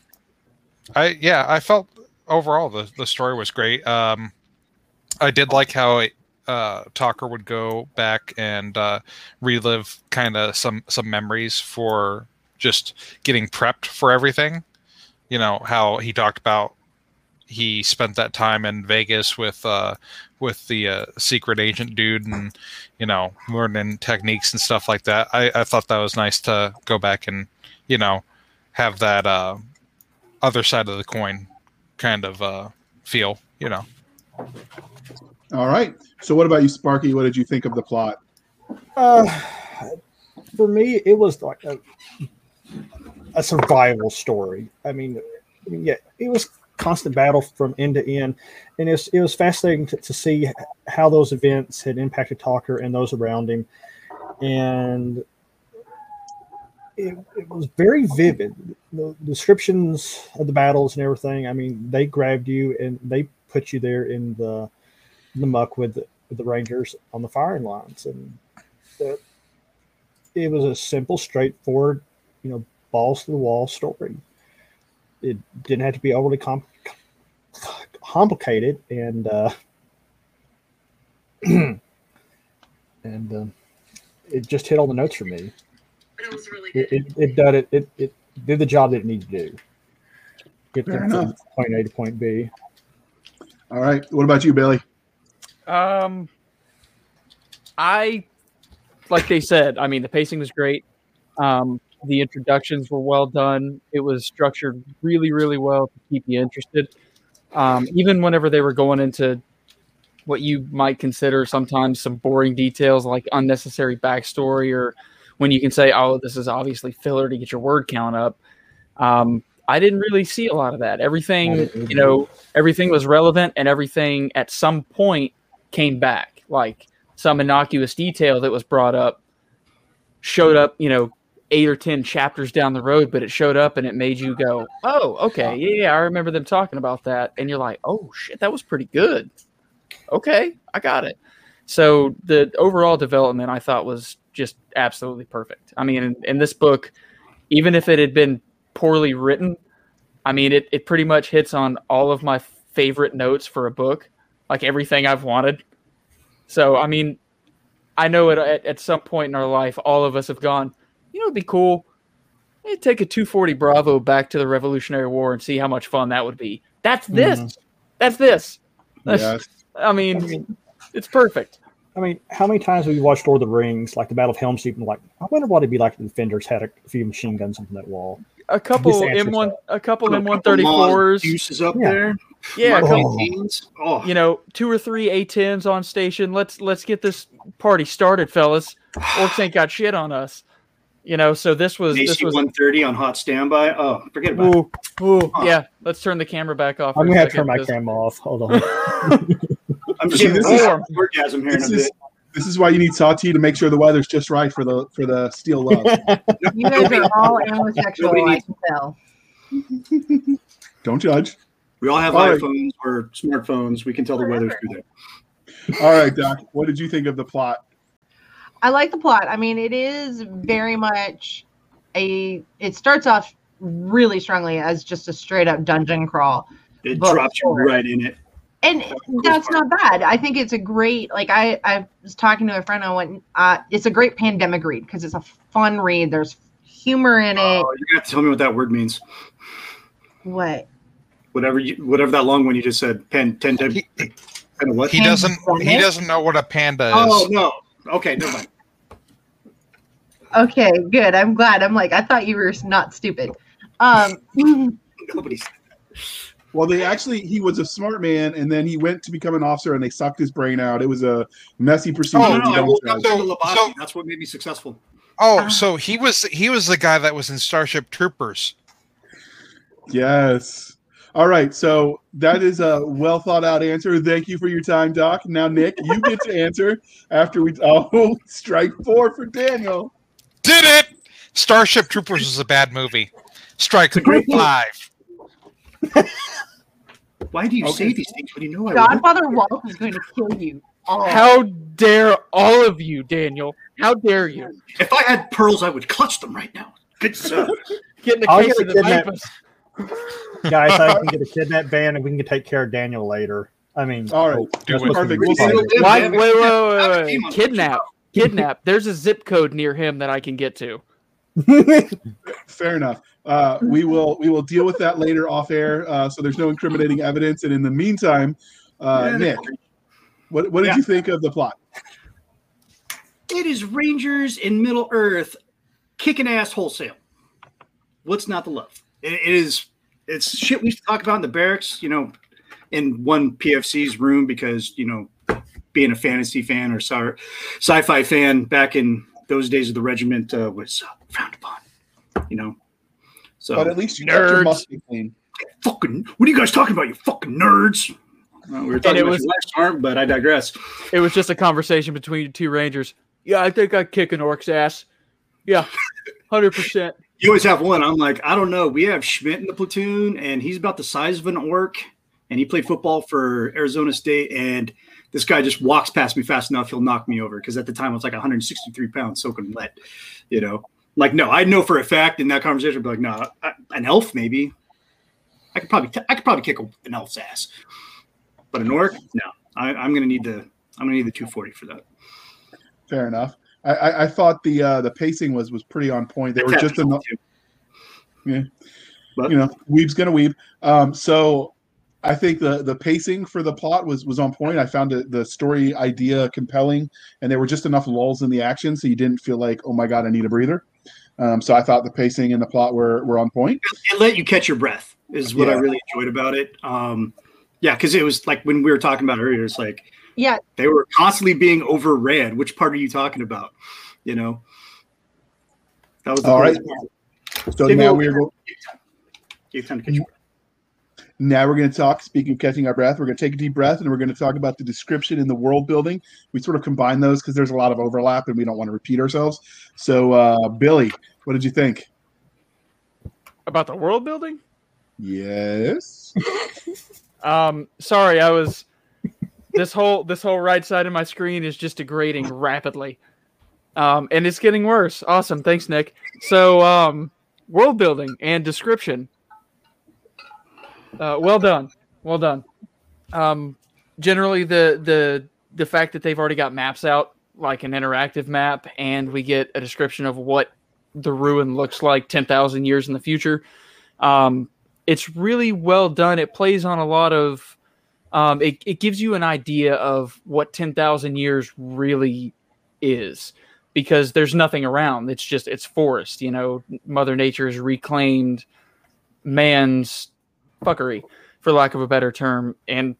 I, yeah, I felt overall the, the story was great. Um, I did like how it, uh, Talker would go back and, uh, relive kind of some, some memories for just getting prepped for everything. You know, how he talked about he spent that time in Vegas with uh, with the uh, secret agent dude and you know learning techniques and stuff like that. I, I thought that was nice to go back and you know have that uh, other side of the coin kind of uh, feel. You know. All right. So, what about you, Sparky? What did you think of the plot? Uh, for me, it was like a, a survival story. I mean, I mean, yeah, it was constant battle from end to end, and it's it was fascinating to, to see how those events had impacted Talker and those around him, and it, it was very vivid. The descriptions of the battles and everything. I mean, they grabbed you and they put you there in the the muck with the, with the Rangers on the firing lines, and it was a simple, straightforward, you know, balls to the wall story. It didn't have to be overly com- complicated, and uh, [CLEARS THROAT] and um, it just hit all the notes for me. But it was really It good. it, it did it, it it did the job that it needed to do. Get Fair them from point A to point B. All right. What about you, Billy? Um, I like they said. I mean, the pacing was great. Um, the introductions were well done. It was structured really, really well to keep you interested. Um, even whenever they were going into what you might consider sometimes some boring details like unnecessary backstory, or when you can say, "Oh, this is obviously filler to get your word count up." Um, I didn't really see a lot of that. Everything, you know, everything was relevant, and everything at some point came back. Like some innocuous detail that was brought up showed up, you know, eight or ten chapters down the road, but it showed up and it made you go, "Oh, okay, yeah, yeah, I remember them talking about that," and you're like, "Oh shit, that was pretty good." Okay, I got it. So the overall development I thought was just absolutely perfect. I mean, in, in this book, even if it had been poorly written, I mean, it, it pretty much hits on all of my favorite notes for a book, like everything I've wanted. So, I mean, I know it, at, at some point in our life, all of us have gone, you know, it'd be cool. Hey, take a 240 Bravo back to the Revolutionary War and see how much fun that would be. That's this. Mm-hmm. That's this. That's, Yes. I mean, it's perfect. I mean, how many times have you watched Lord of the Rings, like the Battle of Helm's Deep, and like, I wonder what it'd be like if the defenders had a few machine guns on that wall. A couple M1, a couple A couple M134s. Deuces up Yeah. there. Yeah, a Mark couple, 18s. Oh, you know, two or three A10s on station. Let's let's get this party started, fellas. Orcs ain't got shit on us. You know, so this was this AC was 130 on hot standby. Oh, forget about it. ooh, ooh, yeah. Let's turn the camera back off. I'm gonna have to turn my because- cam off. Hold on. [LAUGHS] I'm just getting this is- warm. orgasm here in a This is bit. this is why you need Sawtee to make sure the weather's just right for the for the steel [LAUGHS] love. You guys are all homosexual, Nobody I needs- can tell. Don't judge. We all have All right. iPhones or smartphones. We can tell the weather through there. All right, Doc. What did you think of the plot? I like the plot. I mean, it is very much a. It starts off really strongly as just a straight up dungeon crawl, It drops you right in it. And that's not bad. I think it's a great. Like I, I was talking to a friend. I went. Uh, it's a great pandemic read because it's a fun read. There's humor in it. Oh, you're gonna have to tell me what that word means. What? Whatever you, whatever that long one you just said. Pen, ten, ten, He, what? he doesn't. He doesn't know what a panda is. Oh no. Okay, never mind. Okay, good. I'm glad. I'm like I thought you were not stupid. Um, [LAUGHS] Nobody's. Well, they actually he was a smart man, and then he went to become an officer, and they sucked his brain out. It was a messy procedure. Oh, You no, I don't woke up judge. the Lobotomy. So- That's what made me successful. Oh, Ah. so he was he was the guy that was in Starship Troopers. Yes. All right. So that is a well thought out answer. Thank you for your time, Doc. Now, Nick, you get to answer after we. [LAUGHS] Oh, strike four for Daniel. Did it? Starship Troopers was a bad movie. Strike five. movie. Five. Why do you Okay. say these things when you know I? Godfather Walt is going to kill you. all. How dare all of you, Daniel? How dare you? If I had pearls, I would clutch them right now. Good sir. [LAUGHS] Get in a I'll case get of the kidnap- Vipers. Guys, I can get a [LAUGHS] kidnap ban and we can take care of Daniel later. I mean, All right. oh, Do that's it. supposed to be Perfect. fun. Yeah, Why? Wait, wait, wait, wait, wait. Kidnap. Kidnap. There's a zip code near him that I can get to. [LAUGHS] Fair enough. Uh, we will we will deal with that later off air. Uh, so there's no incriminating evidence. And in the meantime, uh, Nick, what what did Yeah. you think of the plot? It is Rangers in Middle Earth kicking ass wholesale. What's not to love? It, it is. It's shit we used to talk about in the barracks. You know, in one PFC's room because you know, being a fantasy fan or sci- sci-fi fan back in those days of the regiment uh, was uh, frowned upon. You know, so But at least you kept your Nerds. musket clean. fucking. What are you guys talking about? You fucking nerds. Well, we were talking it about was- your life's arm, but I digress. It was just a conversation between two rangers. Yeah, I think I kick an orc's ass. Yeah, hundred percent. You always have one. I'm like, I don't know. We have Schmidt in the platoon, and he's about the size of an orc, and he played football for Arizona State. And this guy just walks past me fast enough, he'll knock me over. Because at the time, I was like 163 pounds, soaking wet. You know, like no, I know for a fact in that conversation, I'd be like, no, I, an elf maybe. I could probably, I could probably kick an elf's ass, but an orc, no. I, I'm gonna need the, I'm gonna need the 240 for that. Fair enough. I, I, I thought the uh, the pacing was was pretty on point. They were just enough. Yeah, but, you know, weeb's gonna weeb. Um, so I think the the pacing for the plot was was on point. I found it, the story idea compelling, and there were just enough lulls in the action, so you didn't feel like, oh my god, I need a breather. Um, so I thought the pacing and the plot were were on point. it let you catch your breath is what I really enjoyed about it. Um, yeah, because it was like when we were talking about earlier, it's like Yeah, they were constantly being overran. Which part are you talking about? You know, that was the All right. part. So Give me now we're go- Gave time to catch your breath. Now we're going to talk. Speaking of catching our breath, we're going to take a deep breath, and we're going to talk about the description and the world building. We sort of combine those because there's a lot of overlap, and we don't want to repeat ourselves. So, uh, Billy, what did you think? About the world building? Yes. [LAUGHS] Um, sorry, I was. This whole this whole right side of my screen is just degrading rapidly, um, and it's getting worse. Awesome, thanks, Nick. So, um, world building and description. Uh, well done, well done. Um, generally, the the the fact that they've already got maps out, like an interactive map, and we get a description of what the ruin looks like ten thousand years in the future. Um, it's really well done. It plays on a lot of, um, it, it gives you an idea of what 10,000 years really is because there's nothing around. It's just, it's forest, you know, Mother Nature has reclaimed man's fuckery, for lack of a better term. And,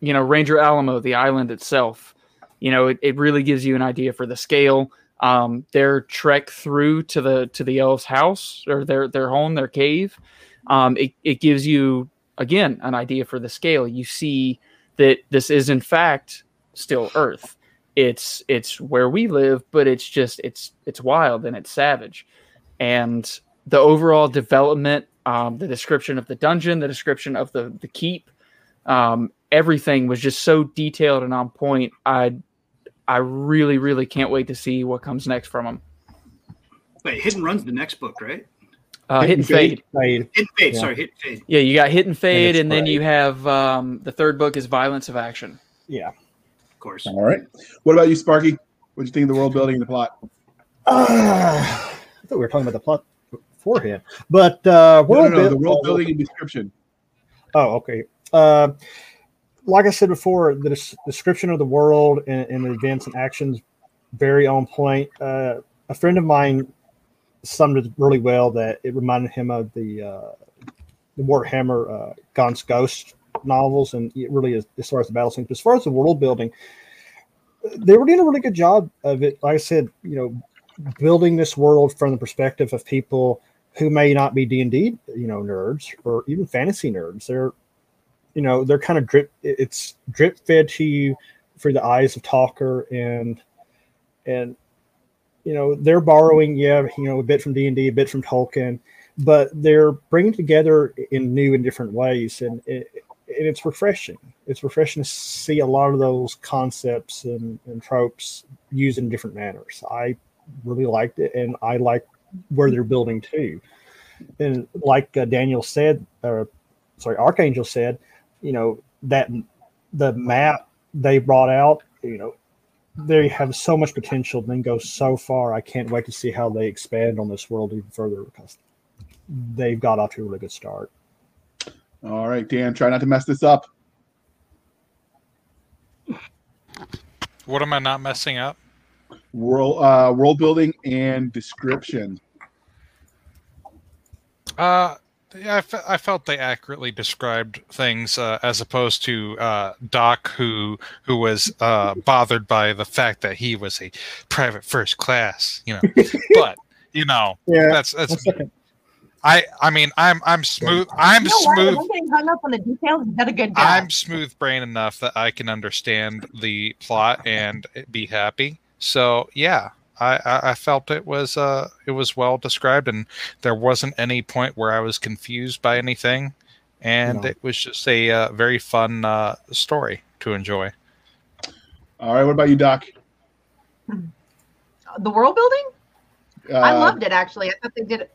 you know, Ranger Alamo, the island itself, you know, it, it really gives you an idea for the scale. Um, their trek through to the to the elf's house or their their home, their cave, um, it, it gives you again an idea for the scale you see that this is in fact still earth it's it's where we live but it's just it's it's wild and it's savage and the overall development um, the description of the dungeon the description of the the keep um, everything was just so detailed and on point i i really really can't wait to see what comes next from them Wait, Hidden Run's the next book, right? uh, hit and fade Fade. Hit and Fade. Yeah. Sorry, Hit and Fade. Yeah, you got Hit and Fade, it's and then you have um, the third book is Violence of Action. Yeah. Of course. All right. What about you, Sparky? What do you think of the world building and the plot? Uh, I thought we were talking about the plot beforehand, but uh, No, no, world no, the world building and description. Oh, okay. Uh, like I said before, the des- description of the world and, and the events and actions very on point. Uh, a friend of mine summed it really well that it reminded him of the uh, the Warhammer uh, Gaunt's Ghost novels, and it really is as far as the battle scene. But as far as the world building, they were doing a really good job of it. Like I said, you know, building this world from the perspective of people who may not be D and D, you know, nerds or even fantasy nerds. They're, you know, they're kind of drip. It's drip fed to you through the eyes of Talker and and you know they're borrowing, yeah, you know, a bit from D and D, a bit from Tolkien, but they're bringing together in new and different ways, and it, and it's refreshing. It's refreshing to see a lot of those concepts and, and tropes used in different manners. I really liked it, and I like where they're building to. And like uh, Daniel said, or sorry, Archangel said, you know that the map they brought out, you know, they have so much potential and then go so far. I can't wait to see how they expand on this world even further because they've got off to a really good start. All right, Dan, try not to mess this up. What am I not messing up? World uh, world building and description. Uh, yeah, I, fe- I felt they accurately described things uh, as opposed to uh, Doc, who who was uh, bothered by the fact that he was a private first class. You know, [LAUGHS] but you know Yeah. that's that's. I I mean I'm I'm smooth I'm You know what? smooth I'm getting hung up on the details. You did a good job. I'm smooth brain enough that I can understand the plot and be happy. So yeah, I, I, I felt it was uh it was well described and there wasn't any point where I was confused by anything, and No. it was just a uh, very fun uh, story to enjoy. All right, what about you, Doc? the world building. Uh, I loved it actually. I thought they did it.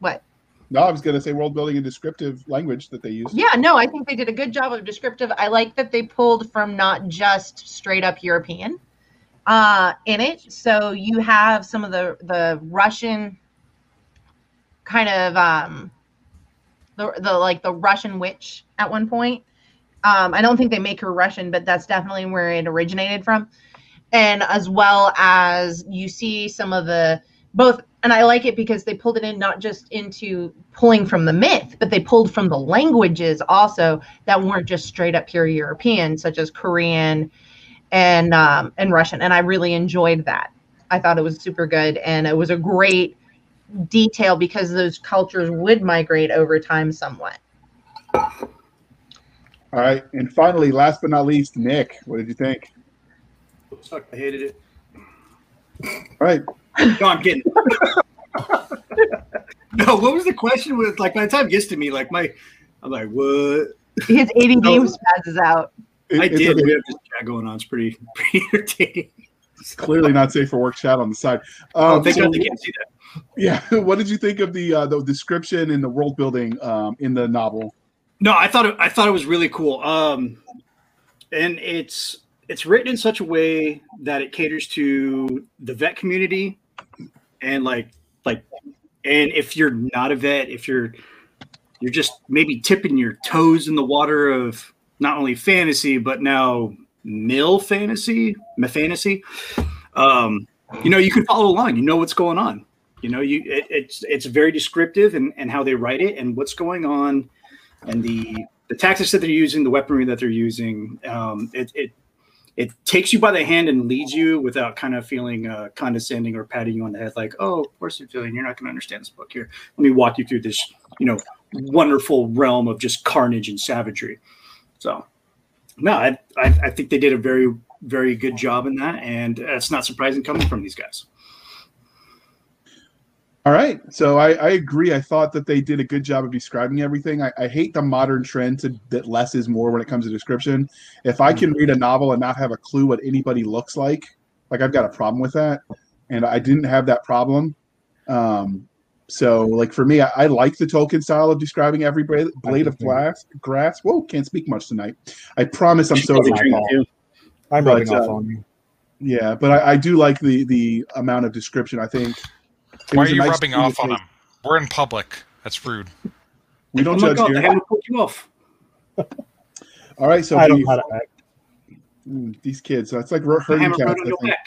What? No, I was going to say world building and descriptive language that they used. Yeah, no, I think they did a good job of descriptive. I like that they pulled from not just straight up European uh, in it. So you have some of the the Russian kind of um, the the like the Russian witch at one point. Um, I don't think they make her Russian, but that's definitely where it originated from. And as well as you see some of the both and I like it because they pulled it in not just into pulling from the myth, but they pulled from the languages also that weren't just straight up pure European, such as Korean and um, and Russian. And I really enjoyed that. I thought it was super good, and it was a great detail because those cultures would migrate over time somewhat. All right, and finally, last but not least, Nick, what did you think? Suck, I hated it. All right, No, I'm kidding. [LAUGHS] no, what was the question? With like by the time it gets to me, like my, I'm like, what? His ADD No. spazzes out. It- I did. okay. We have this chat going on. It's pretty, [LAUGHS] pretty entertaining. It's clearly not safe for work chat on the side. Oh, Um, thank so- God they can't see that. yeah, [LAUGHS] what did you think of the uh, the description and the world building um, in the novel? No, I thought it, I thought it was really cool. Um, and it's it's written in such a way that it caters to the vet community, and like like, and if you're not a vet, if you're you're just maybe tipping your toes in the water of not only fantasy but now mill fantasy, fantasy. Um, you know, you can follow along. You know what's going on. You know, you it, it's it's very descriptive and and how they write it and what's going on and the the tactics that they're using, the weaponry that they're using, um, it, it it takes you by the hand and leads you without kind of feeling uh, condescending or patting you on the head, like, "Oh, of course you're feeling. You're not going to understand this book here. Let me walk you through this, you know, wonderful realm of just carnage and savagery." So, no, I I, I think they did a very very good job in that, and it's not surprising coming from these guys. All right, so I, I agree. I thought that they did a good job of describing everything. I, I hate the modern trend to that less is more when it comes to description. If I can read a novel and not have a clue what anybody looks like, like I've got a problem with that, and I didn't have that problem. Um, so, like for me, I, I like the Tolkien style of describing every blade, blade of glass. Grass. Whoa, can't speak much tonight. I promise I'm sober. I'm But, rubbing off uh, on you. Yeah, but I, I do like the the amount of description. I think. Why are you nice rubbing off on pace. him? We're in public. That's rude. We Oh don't my judge god, here. I haven't put you off. All right, so I don't we- know how to act. Mm, these kids. So it's like ro- I herding haven't cats.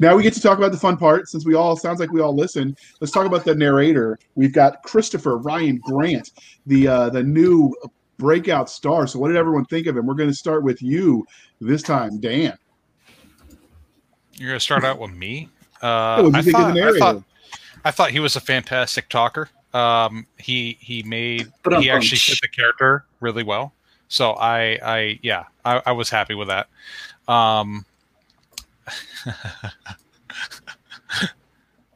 Now we get to talk about the fun part. Since we all sounds like we all listen, let's talk about the narrator. We've got Christopher Ryan Grant, the uh, the new breakout star. So what did everyone think of him? We're going to start with you this time, Dan. You're gonna start out with me. Uh, did you I, think of thought, the I thought I thought he was a fantastic talker. Um, he he made But, he actually fit the character really well. So I I yeah I, I was happy with that. Um, [LAUGHS]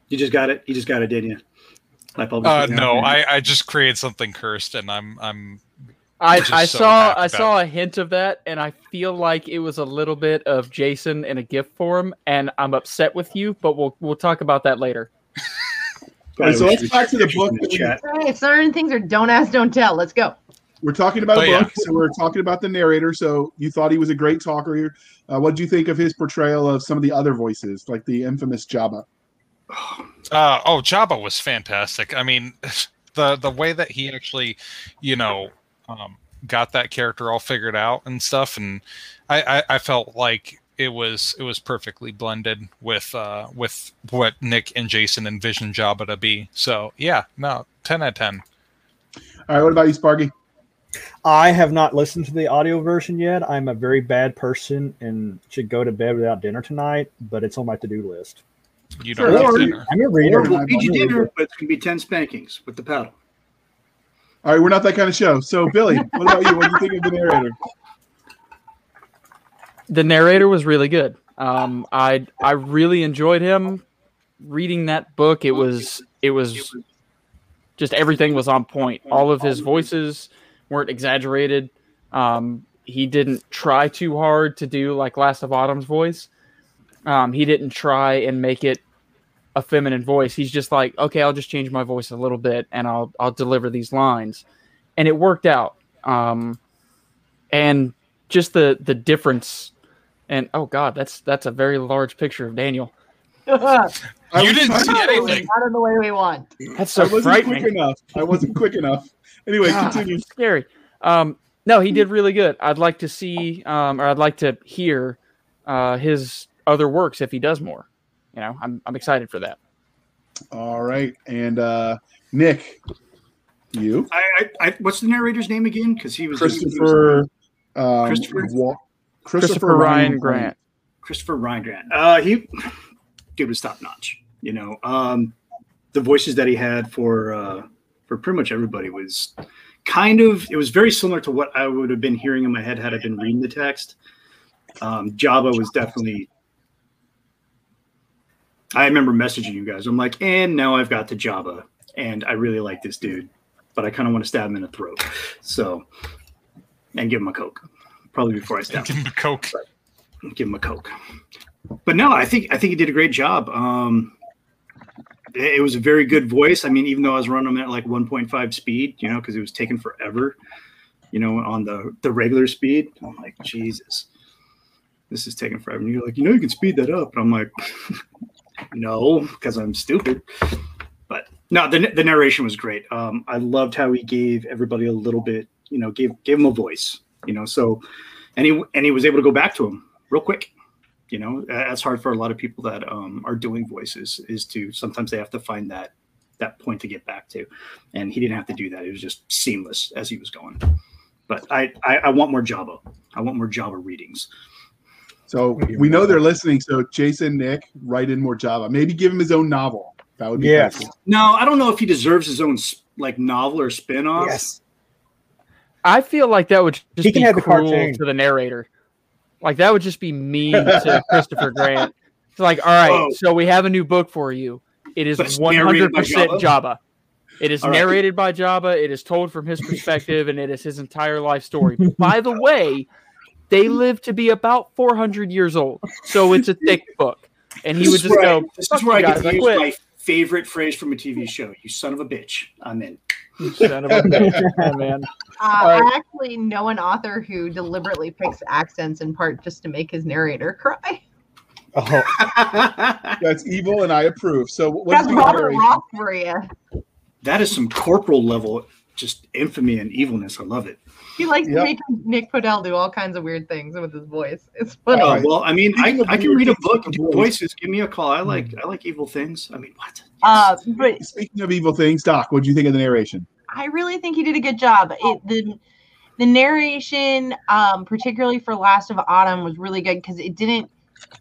You just got it. You just got it, didn't you? My public. uh, no, I, I just created something cursed, and I'm I'm I, I so saw I about saw a hint of that, and I feel like it was a little bit of Jason in a gift form, and I'm upset with you. But we'll we'll talk about that later. All right, so let's back to the book. The chat. Hey, certain things are don't ask, don't tell. Let's go. We're talking about Oh, a yeah. so we're talking about the narrator. So you thought he was a great talker. Uh, what do you think of his portrayal of some of the other voices, like the infamous Jabba? Uh, oh, Jabba was fantastic. I mean, [LAUGHS] the the way that he actually, you know, um, got that character all figured out and stuff, and I, I, I felt like it was it was perfectly blended with uh, with what Nick and Jason envisioned Jabba to be. So yeah, no, ten out of ten. All right, what about you, Sparky? I have not listened to the audio version yet. I'm a very bad person and should go to bed without dinner tonight, but it's on my to do list. You don't have Or- dinner. I'm a reader. Or- We'll feed you I'm dinner, reader. but it's gonna be ten spankings with the paddle. All right, we're not that kind of show. So, Billy, what about you? What do you think of the narrator? the narrator was really good. Um, I I really enjoyed him reading that book. It was it was just everything was on point. All of his voices weren't exaggerated. Um, he didn't try too hard to do like Last of Autumn's voice. Um, he didn't try and make it a feminine voice. He's just like, okay, I'll just change my voice a little bit and I'll I'll deliver these lines, and it worked out. Um, and just the the difference, and oh god, that's that's a very large picture of Daniel. [LAUGHS] Not I You didn't trying- see anything. in the way we want. That's so I wasn't frightening. quick enough. I wasn't quick enough. Anyway, God, continue. scary. Um, no, he did really good. I'd like to see, um, or I'd like to hear uh, his other works if he does more. You know, I'm I'm excited for that. All right, and uh, Nick, you, I, I, I what's the narrator's name again? Because he was Christopher, um, Christopher? Wa- Christopher Ryan Grant. Christopher Ryan Grant. Uh, he dude was top notch. You know, um, the voices that he had for uh, for pretty much everybody was kind of. It was very similar to what I would have been hearing in my head had I been reading the text. Um, Jabba was definitely. I remember messaging you guys. I'm like, and now I've got the Java, and I really like this dude, but I kind of want to stab him in the throat. So, and give him a coke, probably before I [LAUGHS] stab him Give him a coke. give him a coke. But no, I think I think he did a great job. Um, it, was a very good voice. I mean, even though I was running him at like 1.5 speed, you know, because it was taking forever, you know, on the the regular speed. I'm like, Jesus, this is taking forever. And you're like, you know, you can speed that up. And I'm like, [LAUGHS] no, because I'm stupid. But no, the the narration was great. Um, I loved how he gave everybody a little bit, you know, gave gave him a voice, you know. So, and he and he was able to go back to him real quick. You know, Uh, that's hard for a lot of people that um, are doing voices. Is to sometimes they have to find that that point to get back to, and he didn't have to do that. It was just seamless as he was going. But I I, I want more Java. I want more Java readings. So we know they're listening. So Jason, Nick, write in more Java. Maybe give him his own novel. That would be Yes. cool. No, I don't know if he deserves his own like novel or spin-off. Yes. I feel like that would just He can be have the cruel cartoon. to the narrator. Like that would just be mean to [LAUGHS] Christopher Grant. It's like, all right, Whoa. so we have a new book for you. It is one hundred percent Jabba? It is right. narrated by Jabba. It is told from his perspective, and it is his entire life story. by the way, they live to be about four hundred years old, so it's a thick book. And he This would just where I- go, This "Fuck is where I get to use quit." my favorite phrase from a TV show. You son of a bitch. I'm in. Son of a [LAUGHS] bitch. Man. Uh, All right. I actually know an author who deliberately picks accents in part just to make his narrator cry. Oh, [LAUGHS] That's evil, and I approve. So what That's is the Robert narration? Roth for you. that is some corporal level, just infamy and evilness. I love it. He likes Yep. to make Nick Podehl do all kinds of weird things with his voice. It's funny. All Uh, well, I mean, I, I can read a book and do voices. Give me a call. I like I like evil things. I mean, what? uh, but Speaking of evil things, Doc, what do you think of the narration? I really think he did a good job. It, the the narration, um, particularly for Last of Autumn, was really good because it didn't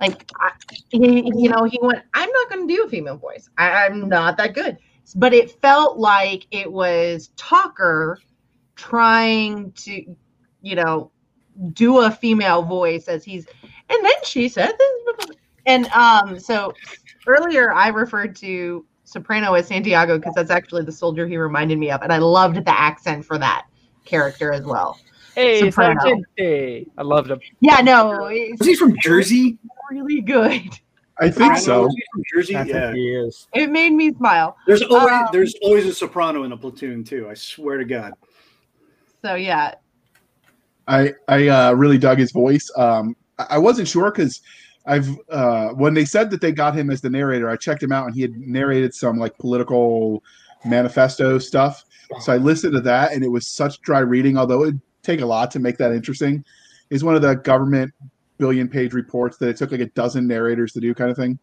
like I, he, you know, he went. I'm not going to do a female voice. I, I'm not that good. But it felt like it was Talker trying to, you know, do a female voice as he's, and then she said this, and um, so earlier I referred to Soprano as Santiago because that's actually the soldier he reminded me of, and I loved the accent for that character as well. Hey, Soprano. Sargente. I loved him. Yeah, no, it's Was he from Jersey? really good. I think I so. From Jersey? I think Yeah. he is. It made me smile. There's always Um, there's always a soprano in a platoon too. I swear to God. So yeah, I I uh, really dug his voice. Um, I wasn't sure because I've uh, when they said that they got him as the narrator, I checked him out and he had narrated some like political manifesto stuff. So I listened to that and it was such dry reading, although it'd take a lot to make that interesting. He's one of the government billion page reports that it took like a dozen narrators to do kind of thing.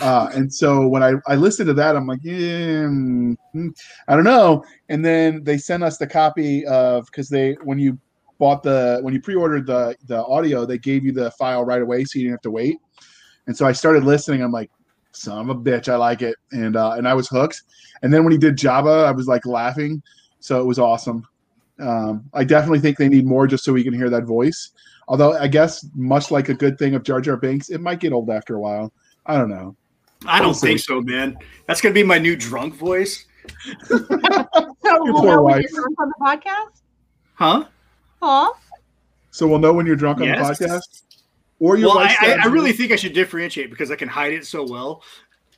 Uh, and so when I, I listened to that, I'm like, yeah, mm, mm, I don't know. And then they sent us the copy of because they when you bought the when you pre-ordered the the audio, they gave you the file right away, so you didn't have to wait. And so I started listening. I'm like, son of a bitch, I like it, and uh, and I was hooked. And then when he did Java, I was like laughing, so it was awesome. Um, I definitely think they need more just so we can hear that voice. Although I guess much like a good thing of Jar Jar Binks, it might get old after a while. I don't know. I don't We'll see. think so, man. That's gonna be my new drunk voice, [LAUGHS] so we'll poor know when wife. you're drunk on the podcast. huh? Huh? So we'll know when you're drunk on Yes. the podcast. Or your Well, I, I, I really think I should differentiate because I can hide it so well.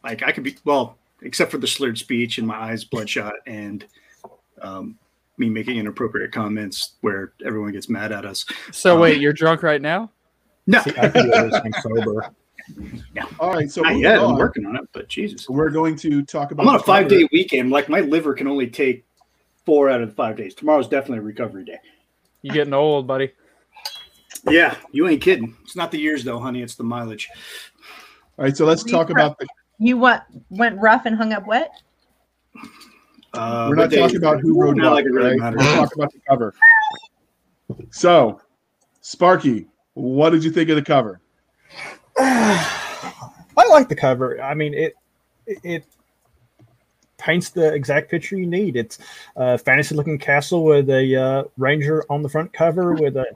Like I could be well, except for the slurred speech and my eyes bloodshot and um, me making inappropriate comments where everyone gets mad at us. So wait, you're drunk right now? No, See, I can do [LAUGHS] everything sober. All right, so not moving yet. I'm working on it, but Jesus, we're going to talk about. I'm on a five cover. day weekend. Like my liver can only take four out of the five days. Tomorrow's definitely a recovery day. You getting old, buddy? Yeah, you ain't kidding. It's not the years though, honey. It's the mileage. All right, so let's talk about the. You went went rough and hung up wet. Uh, We're not talking is about who wrote Not what, like it really right? matters. We're talking about the cover. So, Sparky, what did you think of the cover? [SIGHS] I like the cover. I mean, it it, paints the exact picture you need. It's a fantasy looking castle with a uh, ranger on the front cover with a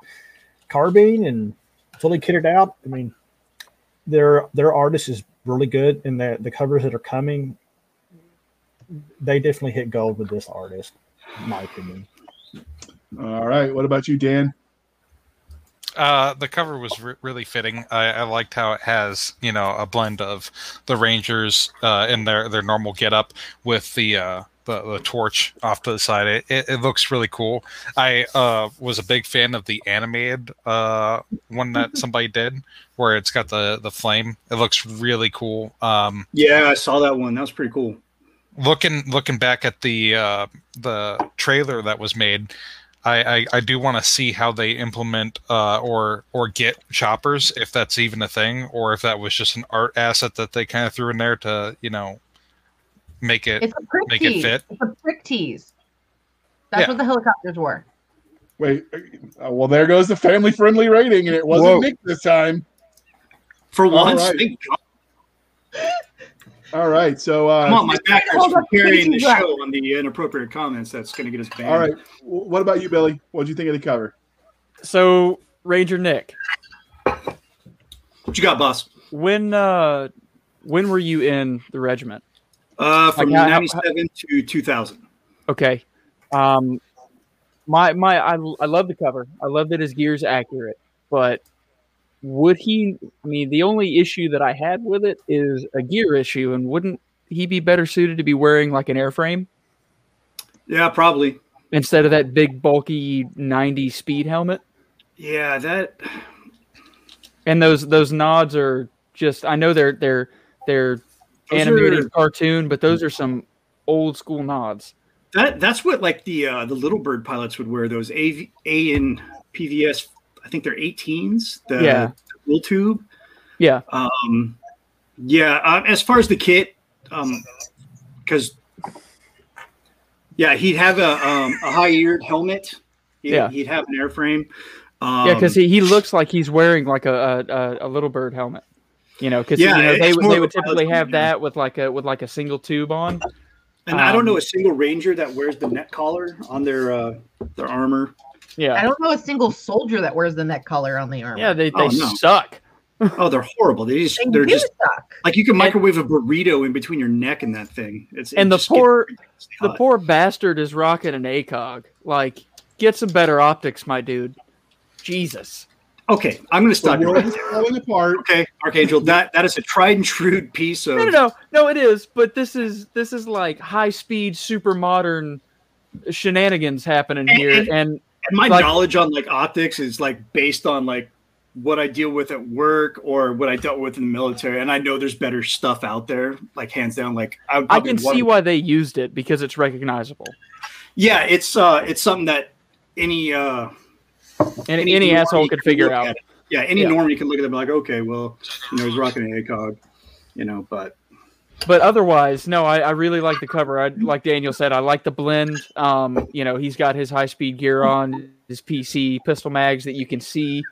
carbine and fully kitted out. I mean, their their artist is really good, and the the covers that are coming, they definitely hit gold with this artist, in my opinion. All right, what about you, Dan? Uh, the cover was re- really fitting. I, I liked how it has, you know, a blend of the Rangers uh, in their their normal getup with the uh, the, the torch off to the side. It, it, it looks really cool. I uh, was a big fan of the animated uh, one that somebody did, where it's got the the flame. It looks really cool. Um, Yeah, I saw that one. That was pretty cool. looking looking back at the uh, the trailer that was made, I I, I do want to see how they implement uh, or or get choppers if that's even a thing or if that was just an art asset that they kind of threw in there to you know make it. It's a prick Make it fit. It's a prick tease. That's Yeah. what the helicopters were. Wait, uh, well, there goes the family friendly rating, and it wasn't Whoa. Nick this time. For All once, right. Thank God. All right, so uh, Come on, my back Hold for carrying the Casey's right. show on the inappropriate comments. That's going to get us banned. all right, what about you, Billy? What did you think of the cover? So Ranger Nick, What you got, boss? when uh when were you in the regiment? Uh, from Like, how- how- '97 to 2000. Okay. Um my my I, I love the cover. I love that his gear is accurate, but would he I mean the only issue that I had with it is a gear issue and wouldn't he be better suited to be wearing like an airframe Yeah, probably. instead of that big bulky 90 speed helmet? Yeah, that. And those those nods are just I know they're they're they're Those animated are- cartoon, but those are some old school nods. That that's what like the uh, the little bird pilots would wear those A A and PVS. I think they're 18s. The Yeah. full tube. Yeah. Um, yeah. Uh, as far as the kit, um, because yeah, he'd have a um, a high eared helmet. He'd, Yeah. he'd have an airframe. Um, Yeah, because he, he looks like he's wearing like a a, a, little bird helmet. You know, because Yeah, you know they would they would typically have that with like a with like a single tube on. and I don't um, know a single ranger that wears the neck collar on their uh, their armor. I don't know a single soldier that wears the neck collar on the armor. yeah, they they Oh, no. suck. Oh, they're horrible. They just they they're do just suck. like you can microwave a burrito in between your neck and that thing. It's it And the poor- The poor bastard is rocking an ACOG. Like, get some better optics, my dude. Jesus. Okay, I'm going to stop you world right falling apart. Okay, Archangel, that that is a tried and true piece of. No, no, no, no. It is, but this is this is like high speed, super modern shenanigans happening And- here, and- and And my Like- knowledge on like optics is like based on like what I deal with at work or what I dealt with in the military. And I know there's better stuff out there, like hands down. Like I, I can see why they used it because it's recognizable. Yeah, it's uh, it's something that any uh, And any, normie asshole could can figure out. Yeah, any Yeah. normie can look at it and be like, okay, well, you know, he's rocking an ACOG, you know, but But otherwise, no, I, I really like the cover. I like Daniel said, I like the blend. Um, you know, he's got his high speed gear on, his PC pistol mags that you can see.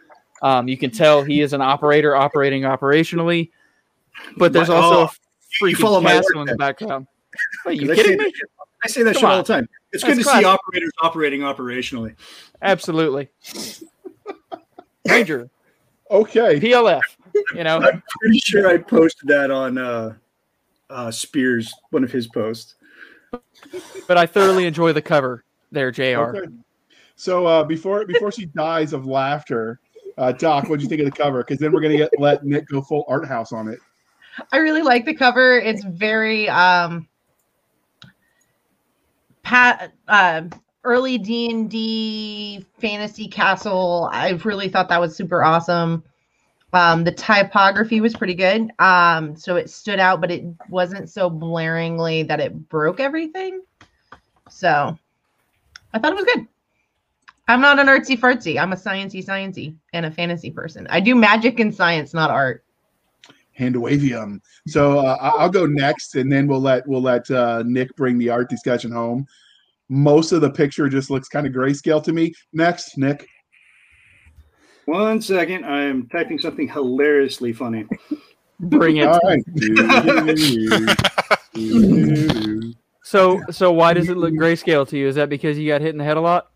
Um, you can tell he is an operator operating operationally. But there's But- also oh, a you follow freaking my castle in the background. Are you I say kidding that me? I say that Come shit all the time. It's That's good to classic. see operators operating operationally. Absolutely. Ranger, Okay. PLF. You know, I'm pretty sure I posted that on uh, uh, Spears, one of his posts. but I thoroughly enjoy the cover there, JR. Okay. So uh, before before she dies of laughter, uh, Doc, what do you think of the cover? Because then we're gonna get let Nick go full art house on it. I really like the cover. It's very um pat uh early D&D fantasy castle. I really thought that was super awesome. Um the typography was pretty good. Um so it stood out but it wasn't so blaringly that it broke everything. So I thought it was good. I'm not an artsy fartsy. I'm a sciencey sciencey and a fantasy person. I do magic and science, not art. Handawavium. So uh, I'll go next, and then we'll let we'll let uh, Nick bring the art discussion home. Most of the picture just looks kind of grayscale to me. Next, Nick. One second, I am typing something hilariously funny. Bring it. All right. [LAUGHS] So, so why does it look grayscale to you? Is that because you got hit in the head a lot?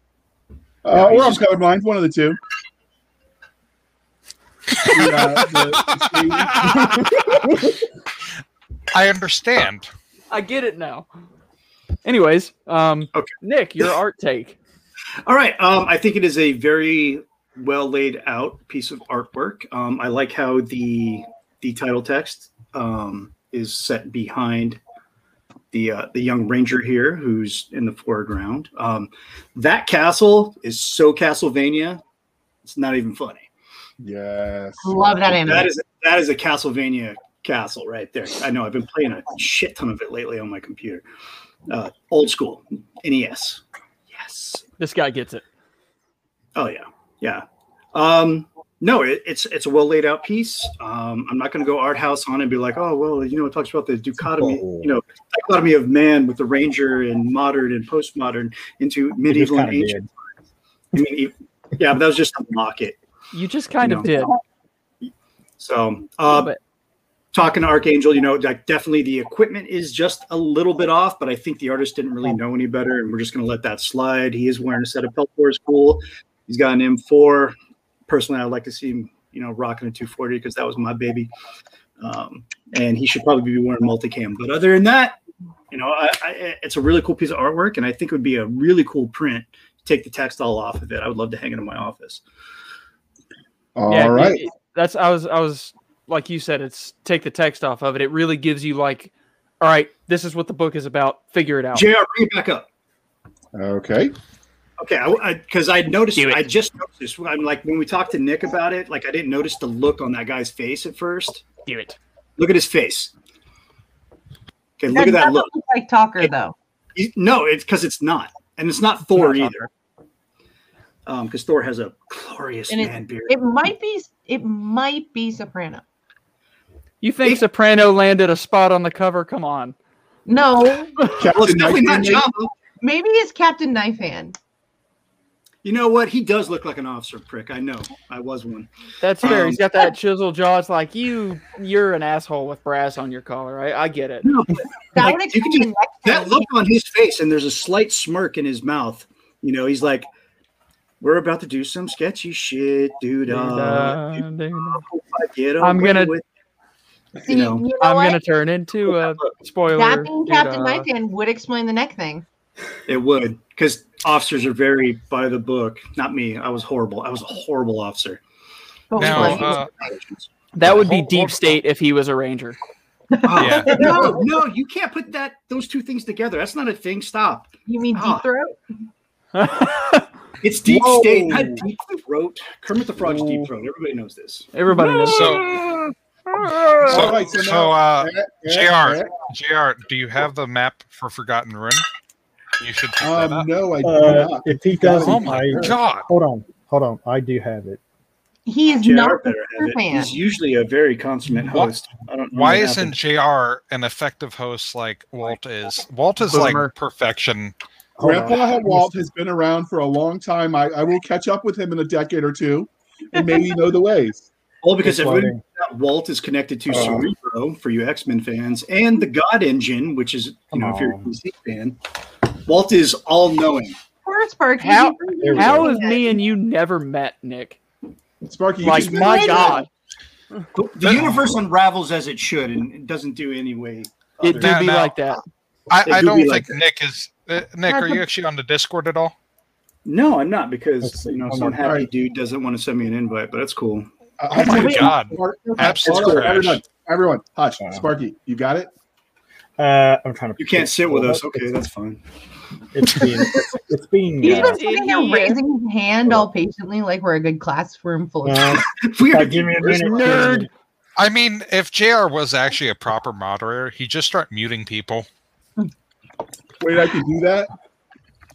Uh, or I'm colorblind, one of the two. The- [LAUGHS] I understand. I get it now. Anyways, um, Okay. Nick, your art take. All right. Um, I think it is a very well laid out piece of artwork. Um, I like how the the title text um, is set behind the uh, the young ranger here, who's in the foreground. Um, that castle is so Castlevania. It's not even funny. yes. Love that anime. That is that is a Castlevania castle right there. I know. I've been playing a shit ton of it lately on my computer. Uh, old school NES. Yes. This guy gets it. Oh yeah, yeah. Um, no, it, it's it's a well laid out piece. Um, I'm not going to go art house on it and be like, oh well, you know, it talks about the dichotomy, you know, dichotomy of man with the ranger and modern and postmodern into medieval and ancient. I mean, yeah, but that was just to mock it. You just kind You of know. did. So, uh, But talking to Archangel, you know, like definitely the equipment is just a little bit off, but I think the artist didn't really know any better, and we're just going to let that slide. He is wearing a set of Peltor, is cool. He's got an M4. Personally, I'd like to see him, you know, rocking a 240 because that was my baby. Um, and he should probably be wearing multicam. But other than that, you know, I, I, it's a really cool piece of artwork, and I think it would be a really cool print. To take the text all off of it. I would love to hang it in my office. All yeah, right. it- it- that's I was I was like you said. It's take the text off of it. It really gives you like, all right, this is what the book is about. Figure it out. Jr. Bring it back up. Okay. Okay, because I, noticed, Do it. I just noticed. this. I'm like when we talked to Nick about it, like I didn't notice the look on that guy's face at first. Do it. Look at his face. Okay, look That at that look. look like Talker It- though. He- no, it's because it's not, and it's not Thor not either. Um, because Thor has a glorious And it- man beard. It might be. It might be Soprano. You think It- Soprano landed a spot on the cover? Come on. No, well, it's definitely not Nightmare, Jabba. maybe it's Captain Knife Hand. You know what? He does look like an officer prick. I know. I was one. That's fair. Um, He's got that chisel jaw. It's like you, you're an asshole with brass on your collar. I, I get it. No, but [LAUGHS] That Like, you can just- that look on his face, and there's a slight smirk in his mouth. You know, he's like, "We're about to do some sketchy shit, dude. Uh, get I'm gonna- with See, you know, you know I'm what? gonna turn into a [LAUGHS] spoiler. That being Captain uh, Knife Hand would explain the neck thing. It would, because officers are very by the book. Not me. I was horrible. I was a horrible officer. Now, uh, That would be deep state if he was a ranger. Oh, Yeah. no, no, you can't put that those two things together. That's not a thing. Stop. you mean deep throat? [LAUGHS] It's deep Whoa. state, not deep throat. Kermit the Frog's deep throat. Everybody knows this. Everybody knows. So, so, so so, uh, JR. JR, do you have the map for Forgotten Ruin? You should pick that Um, up. no, I do Uh, not. if he doesn't, Oh my I, god! hold on, hold on. I do have it. He is JR not a better have it. fan. He's usually a very consummate Why- host. I don't know Why isn't happened. JR an effective host like Walt is? Walt is Boomer. like perfection. Grandpa had Walt has been around for a long time. I, I will catch up with him in a decade or two and maybe know the ways. [LAUGHS] Well, because It's everybody Walt is connected to Uh-huh. Cerebro for you X Men fans, and the God Engine, which is you know if you're a DC fan, Walt is all knowing. Poor Sparky. How- There How have me and you never met, Nick? Sparky, Like, just my made it. God, The, the universe unravels as it should, and it doesn't do any way. it do Now- be now- like that. I, I do don't think like. Nick is. Uh, Nick, are you actually on the Discord at all? No, I'm not because you know some happy Alright. dude doesn't want to send me an invite, but that's cool. Uh, Oh my God. Spark- Absolute Hold on, trash. everyone, everyone, hush. Wow. Sparky, you got it? Uh, I'm trying to. You can't sit with us. Okay, that's fine. It's being. It's, it's being. He's Uh, been sitting there raising his hand all patiently, like we're a good classroom full of uh, [LAUGHS] We uh, are give me a gamers. minute. Nerd. I mean, if JR was actually a proper moderator, he'd just start muting people. Wait, I can do that?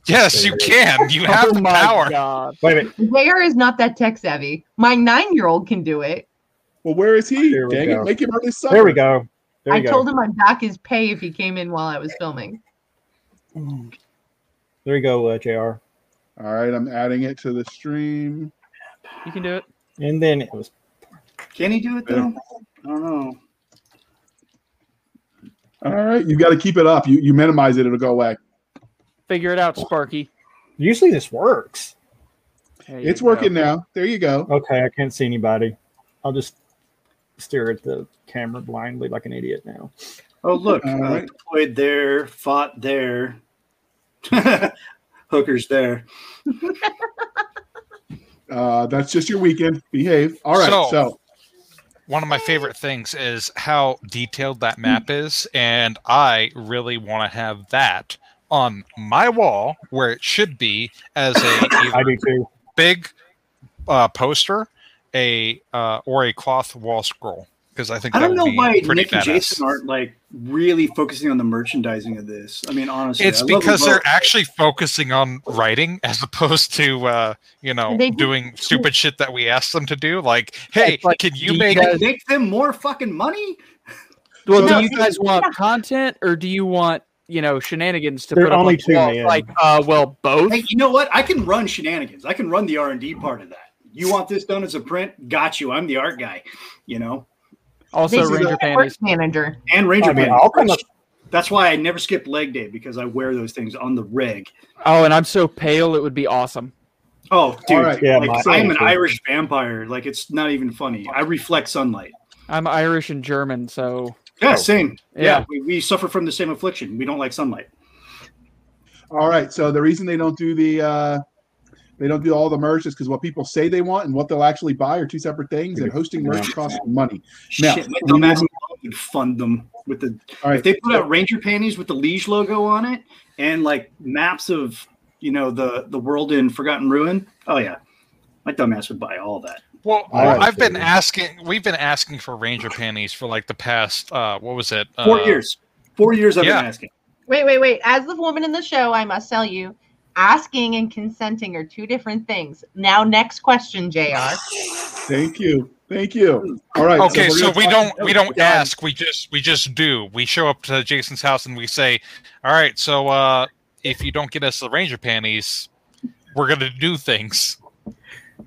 Yes, you can. You have oh the power. god! Wait a minute. JR is not that tech savvy. My nine year old can do it. Well, where is he? There we Dang go. it, make him early supper. There we go. There I go. told him I'd dock his pay if he came in while I was filming. There you go, uh, Jr. All right, I'm adding it to the stream. You can do it. And then it was. Can he do it though? I don't know. All right, you got to keep it up. You you minimize it, it'll go away. Figure it out, Sparky. Usually this works. There you It's go. working now. There you go. Okay, I can't see anybody. I'll just stare at the camera blindly like an idiot now. Oh look, All uh, right. deployed there, fought there, [LAUGHS] hookers there. [LAUGHS] Uh, that's just your weekend. Behave. All right. So- So, One of my favorite things is how detailed that map is, and I really want to have that on my wall where it should be as a [COUGHS] I either do too. big uh, poster, a uh, or a cloth wall scroll because I think I don't would know be why pretty Nick and. Jason aren't like really focusing on the merchandising of this. I mean, honestly, It's I because they're actually focusing on writing [LAUGHS] as opposed to uh, you know They do- doing [LAUGHS] stupid shit that we asked them to do. Like, hey, It's like, can you you make guys- make them more fucking money. Well, So- do you guys want content or do you want you know shenanigans to There put are up only on the two, wall? Like, uh, well, both. Hey, you know what? I can run shenanigans. I can run the R and D part of that. You want this done as a print? Got you. I'm the art guy. You know, Also, Basically, Ranger a panties. work manager. and Ranger I mean, Band. I'll come up. That's why I never skip leg day because I wear those things on the reg. Oh, and I'm so pale, it would be awesome. Oh, dude! All right. Yeah, like, my- I am an same. Irish vampire. Like it's not even funny. I reflect sunlight. I'm Irish and German, so Yeah, same. Yeah, Yeah. we, we suffer from the same affliction. We don't like sunlight. all right. So the reason they don't do the uh, they don't do all the merch is because what people say they want and what they'll actually buy are two separate things. And hosting merch costs money. Now, Shit, my we dumbass would fund them with the. All right. If they put out Ranger panties with the Liege logo on it and like maps of you know the the world in Forgotten Ruin, oh yeah, my dumbass would buy all that. Well, I like I've been to. asking. We've been asking for Ranger panties for like the past. Uh, what was it? Four Uh, years. Four years I've yeah. been asking. Wait, wait, wait. As the woman in the show, I must tell you, asking and consenting are two different things. Now, next question, JR. Thank you. Thank you. All right. Okay, we're so we don't we don't Done. ask. We just we just do. We show up to Jason's house and we say, "All right, so uh, if you don't get us the Ranger panties, we're gonna do things."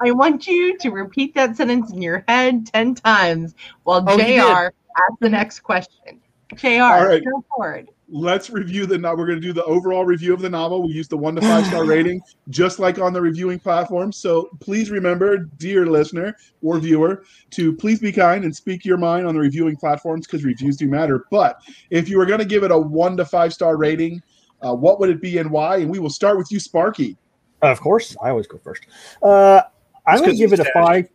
I want you to repeat that sentence in your head 10 times while Oh, you. JR asks the next question. JR, All right. go forward. Let's review the. no- We're going to do the overall review of the novel. We use the one to five star [LAUGHS] rating, just like on the reviewing platform. So please remember, dear listener or viewer, to please be kind and speak your mind on the reviewing platforms because reviews do matter. But if you were going to give it a one to five star rating, uh, what would it be and why? And we will start with you, Sparky. Of course, I always go first. Uh, I'm going to give it it's a five.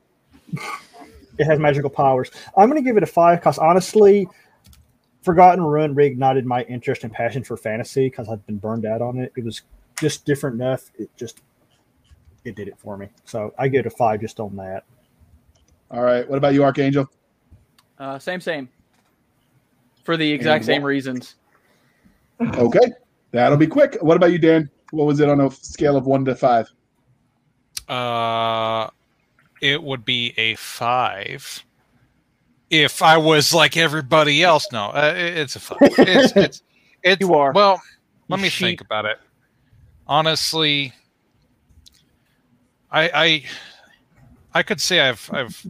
[LAUGHS] it has magical powers. I'm going to give it a five because honestly, Forgotten Ruin reignited my interest and passion for fantasy because I've been burned out on it. It was just different enough. It just it did it for me. So I give it a five just on that. All right. What about you, Archangel? Uh, same, same. For the exact And same what- reasons. Okay. That'll be quick. What about you, Dan? What was it on a scale of one to five? Uh, it would be a five. If I was like everybody else, no, uh, it- it's a five. It's [LAUGHS] it's, it's You are. Well, let me think about it. Honestly, I I I could say I've I've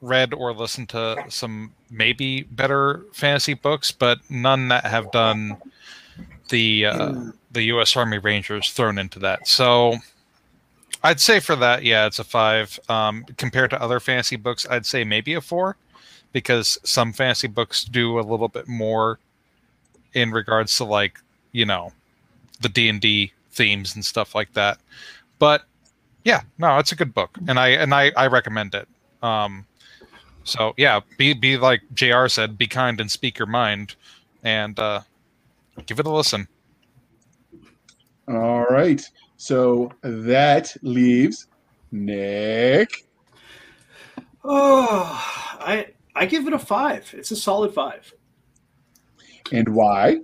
read or listened to some maybe better fantasy books, but none that have done the uh, the U.S. Army Rangers thrown into that. So I'd say for that, yeah, it's a five. Um, compared to other fantasy books, I'd say maybe a four, because some fantasy books do a little bit more in regards to like you know the D and D themes and stuff like that. But yeah, no, it's a good book, and I and I I recommend it. Um, so yeah, be be like Jr. said, be kind and speak your mind, and uh, give it a listen. All right. So that leaves Nick. Oh, I I give it a five. It's a solid five. And why?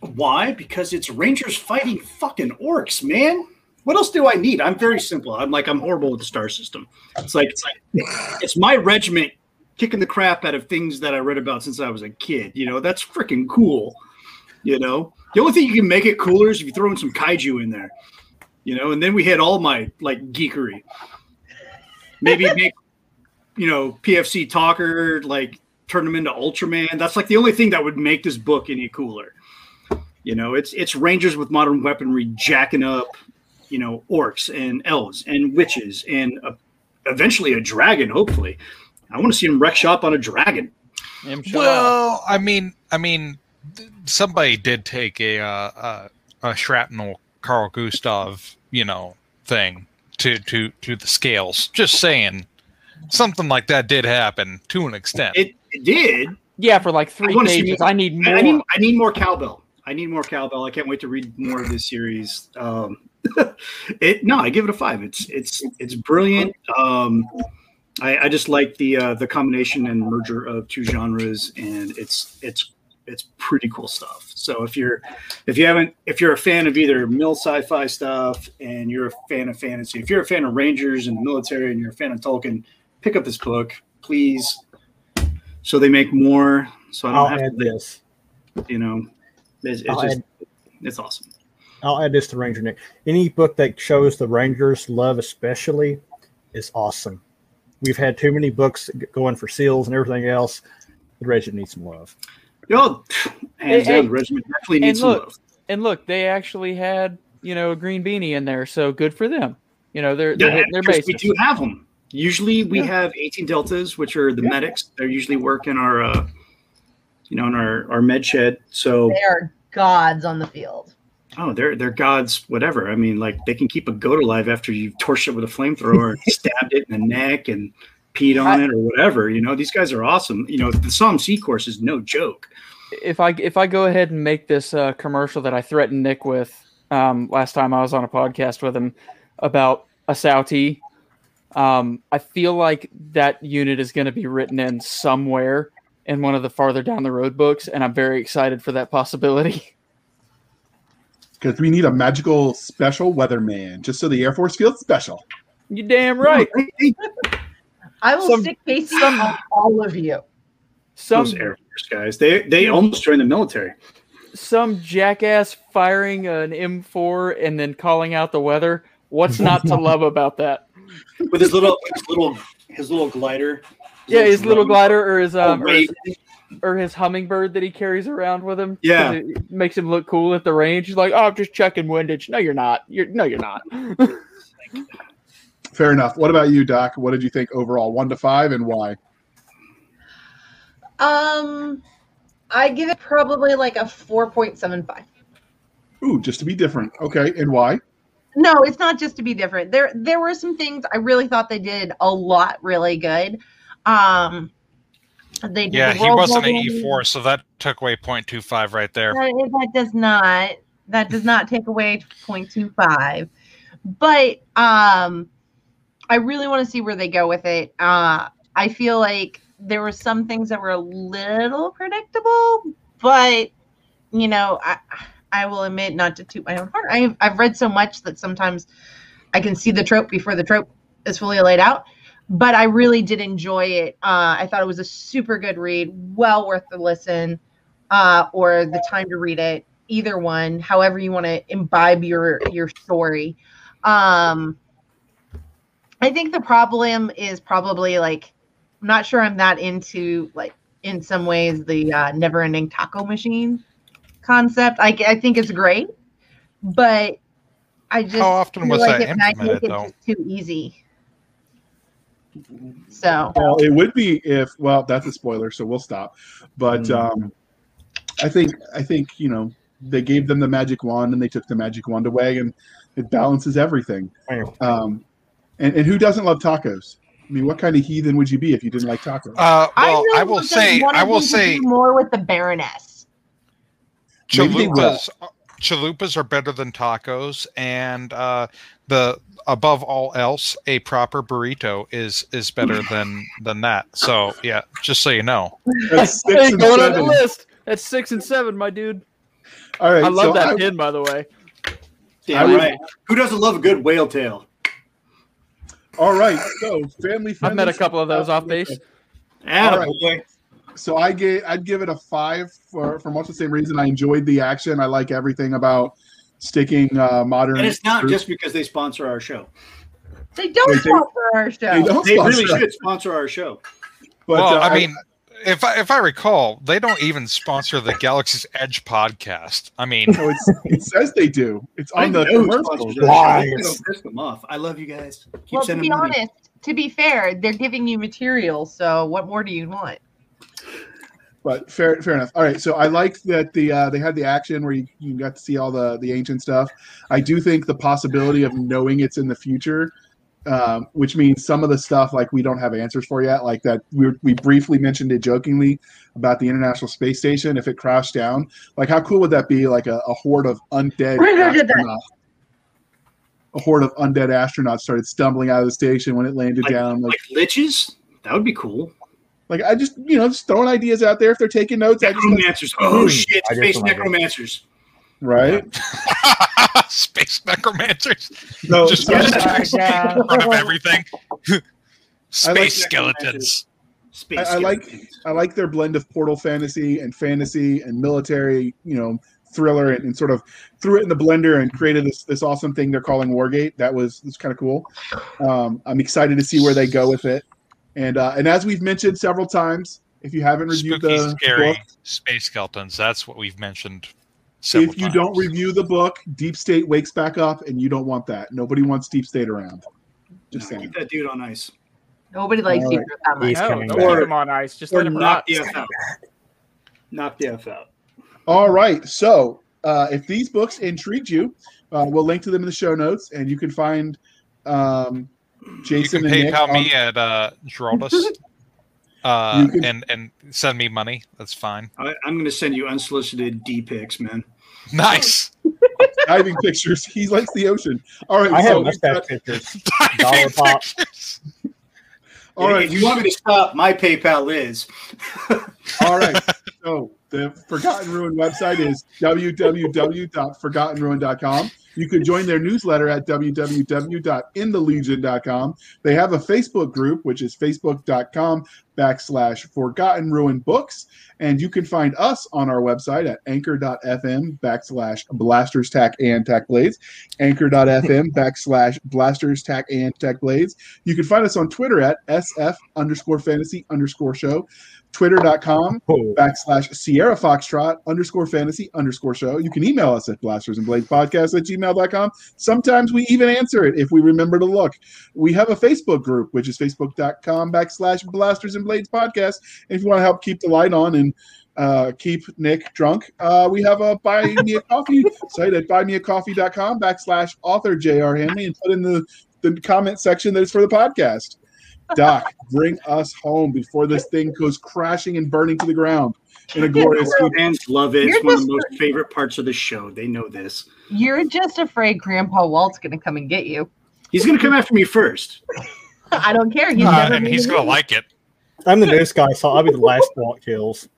Why? Because it's Rangers fighting fucking orcs, man. What else do I need? I'm very simple. I'm like I'm horrible with the star system. It's like it's like it's my regiment kicking the crap out of things that I read about since I was a kid. You know, that's freaking cool. You know, the only thing you can make it cooler is if you throw in some kaiju in there. You know, and then we had all my like geekery. Maybe [LAUGHS] make you know PFC Talker like turn them into Ultraman. That's like the only thing that would make this book any cooler. You know, it's it's Rangers with modern weaponry jacking up, you know, orcs and elves and witches and uh eventually a dragon. Hopefully, I want to see him wreck shop on a dragon. I'm sure. Well, I mean, I mean, somebody did take a uh, uh, a shrapnel Carl Gustav, you know, thing to to to the scales. Just saying, something like that did happen to an extent. It, it did. yeah, for like three wanna pages. more. I need more. I need I need more cowbell. I need more cowbell. I can't wait to read more of this series. Um, [LAUGHS] it no, I give it a five. It's it's it's brilliant. Um, I, I just like the uh, the combination and merger of two genres, and it's it's it's pretty cool stuff. So if you're if you haven't if you're a fan of either mil sci-fi stuff and you're a fan of fantasy, if you're a fan of Rangers and the military and you're a fan of Tolkien, pick up this book, please. So they make more. So I don't I'll have add to this. you know, it's, it's just add- it's awesome. I'll add this to Ranger Nick. Any book that shows the Rangers love, especially, is awesome. We've had too many books going for seals and everything else. The Regiment needs some love. Yo, [SIGHS] hands Hey, down, hey, the regiment definitely and needs some look, love. and look, they actually had you know a green beanie in there, so good for them. You know, they're they're Yeah, hitting their because we do have them. Usually, we Yeah. have 18 deltas, which are the Yeah. medics. They usually work in our, uh, you know, in our our med shed. So, They are gods on the field. oh, they're they're gods. Whatever. I mean, like they can keep a goat alive after you've torched it with a flamethrower, and [LAUGHS] stabbed it in the neck, and peed on it or whatever. You know, these guys are awesome. You know, the SOCM course is no joke. if I if I go ahead and make this uh, commercial that I threatened Nick with um, last time I was on a podcast with him about a Sauti, um, I feel like that unit is going to be written in somewhere in one of the farther down the road books, and I'm very excited for that possibility. [LAUGHS] Because we need a magical special weatherman, just so the Air Force feels special. you damn right. Hey, [LAUGHS] hey, I will Some- stick Casey some- on all of you. Some those Air Force guys, they they almost joined the military. some jackass firing an M4 and then calling out the weather. What's not to love about that? With his little his little his little glider. Yeah, his little glider or his um, or his or his hummingbird that he carries around with him. Yeah. it makes him look cool at the range. He's like, "Oh, I'm just checking windage." No, you're not. You're no, you're not. Fair enough. What about you, Doc? What did you think overall? One to five, and why? Um, I give it probably like a four point seven five. Ooh, just to be different. Okay, and why? No, it's not just to be different. There there were some things I really thought they did a lot really good. Um they did yeah, the he wasn't an. E4, so that took away 0.25 right there. That, that does not that does not take away 0.25. but um, I really want to see where they go with it. Uh, I feel like there were some things that were a little predictable, but you know, I I will admit, not to toot my own horn, I've I've read so much that sometimes I can see the trope before the trope is fully laid out. But I really did enjoy it. Uh, I thought it was a super good read, well worth the listen uh, or the time to read it. Either one, however you want to imbibe your your story. Um, I think the problem is probably like I'm not sure I'm that into like in some ways the uh, never ending taco machine concept. I, I think it's great, but I just How often feel was like that it implemented, though? just too easy. So Well, it would be if well, that's a spoiler, so we'll stop. But Mm. um, I think I think you know they gave them the magic wand and they took the magic wand away, and it balances everything. Um, and, and who doesn't love tacos? I mean, what kind of heathen would you be if you didn't like tacos? Uh, well, really I will say, I will say, more with the Baroness. Maybe they will. chalupas, chalupas are better than tacos, and uh, the above all else, a proper burrito is is better [LAUGHS] than than that. So yeah, just so you know. That's [LAUGHS] six Hey, and going on the seven. list. That's six and seven, my dude. All right, I love so that I- pin, by the way. Damn I- right. Who doesn't love a good whale tail? all right, so family. I've met a couple of those off base. Atta right. Boy. So I gave I'd give it a five for for much the same reason. I enjoyed the action. I like everything about sticking uh, modern. And it's not troops. just because they sponsor our show. They don't They- they- sponsor our show. They don't They really sponsor- should sponsor our show. But well, uh, I mean, if I if I recall, they don't even sponsor the Galaxy's Edge podcast. I mean, no, [LAUGHS] it's, it says they do. It's I on the know commercials. sponsors our show. Lies. Piss them off. I love you guys. Keep well, to be money. honest, to be fair, they're giving you material. So what more do you want? But fair, fair enough. All right, so I like that the uh, they had the action where you, you got to see all the the ancient stuff. I do think the possibility of knowing it's in the future, um, which means some of the stuff like we don't have answers for yet, like that we we briefly mentioned it jokingly about the International Space Station if it crashed down. Like how cool would that be? Like a, a horde of undead We're gonna do that. astronauts. A horde of undead astronauts started stumbling out of the station when it landed Like- down. Like, Like liches? That would be cool. Like I just you know just throwing ideas out there. If they're taking notes, I just Necromancers. Oh Hmm. shit! I [LAUGHS] Space necromancers. right. space necromancers So, just so- just Oh, in front of everything. [LAUGHS] space necromancers. skeletons. Space. I, I like. I like their blend of portal fantasy and fantasy and military, you know, thriller and, and sort of threw it in the blender and created this this awesome thing they're calling Wargate. That was was kind of cool. Um, I'm excited to see where they go with it. And uh, and as we've mentioned several times, if you haven't reviewed Spooky, the scary book, space skeletons. That's what we've mentioned. If you times. don't review the book, Deep State wakes back up, and you don't want that. Nobody wants Deep State around. Just No, saying. keep that dude on ice. Nobody likes All you right. that much. He's No, coming don't back. leave him on ice. Just let him knock rot. the F out. Knock the F out. All right. So uh, if these books intrigued you, uh, we'll link to them in the show notes, and you can find um, you can and Nick PayPal on- me at uh, Geraldus, [LAUGHS] uh, can- and and send me money. That's fine. I, I'm going to send you unsolicited D pics, man. Nice. [LAUGHS] diving pictures. He likes the ocean. All right. I so have we've mustache got- pictures. [LAUGHS] Diving Dollar pop. pictures. all right. If you want me to stop, my PayPal is. All right. So the Forgotten Ruin website is www.forgottenruin.com. You can join their newsletter at www.inthelegion.com. They have a Facebook group, which is facebook.com backslash Forgotten Ruin Books. And you can find us on our website at anchor.fm backslash blasters tack and tack blades. Anchor.fm [LAUGHS] backslash blasters tack and tack blades. You can find us on Twitter at SF underscore fantasy underscore show. Twitter.com Oh, backslash Sierra Foxtrot underscore fantasy underscore show. You can email us at blasters and blades podcast at gmail.com. Sometimes we even answer it if we remember to look. We have a Facebook group, which is facebook.com backslash blasters and blades podcast. And if you want to help keep the light on and uh, keep Nick drunk, uh, we have a buy me a coffee site at buymeacoffee.com backslash author J.R. Handley and put in the, the comment section that is for the podcast. Doc, bring us home before this thing goes crashing and burning to the ground. in a glorious Fans love it. You're It's one of the most favorite parts of the show. They know this. You're just afraid Grandpa Walt's gonna come and get you. He's gonna come after me first. [LAUGHS] I don't care. He's Uh, never and he's gonna like it. I'm the newest guy, so I'll be the last walk kills.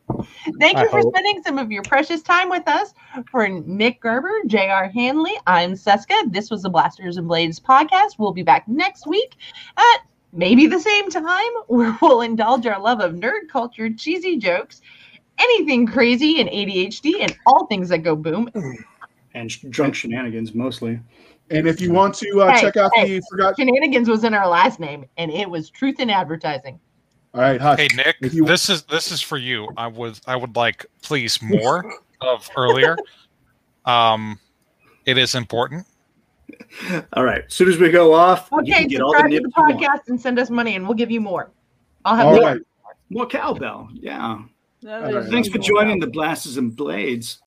Thank you for hope. spending some of your precious time with us. For Nick Gerber, J.R. Handley, I'm Seska. This was the Blasters and Blades podcast. We'll be back next week at maybe the same time where we'll indulge our love of nerd culture, cheesy jokes, anything crazy and ADHD, and all things that go boom. And sh- drunk shenanigans mostly. And if you want to uh, Hey, check out hey. the forgot, Shenanigans was in our last name, and it was Truth in Advertising. All right, hush. Hey Nick, you- this is this is for you. I would I would like please more [LAUGHS] of earlier. Um, it is important. All right. As soon as we go off, you Okay, can get all the subscribe to the podcast and send us money, and we'll give you more. I'll have All more. right. More cowbell. Yeah. That All right. is- Thanks for joining the Blasters and Blades.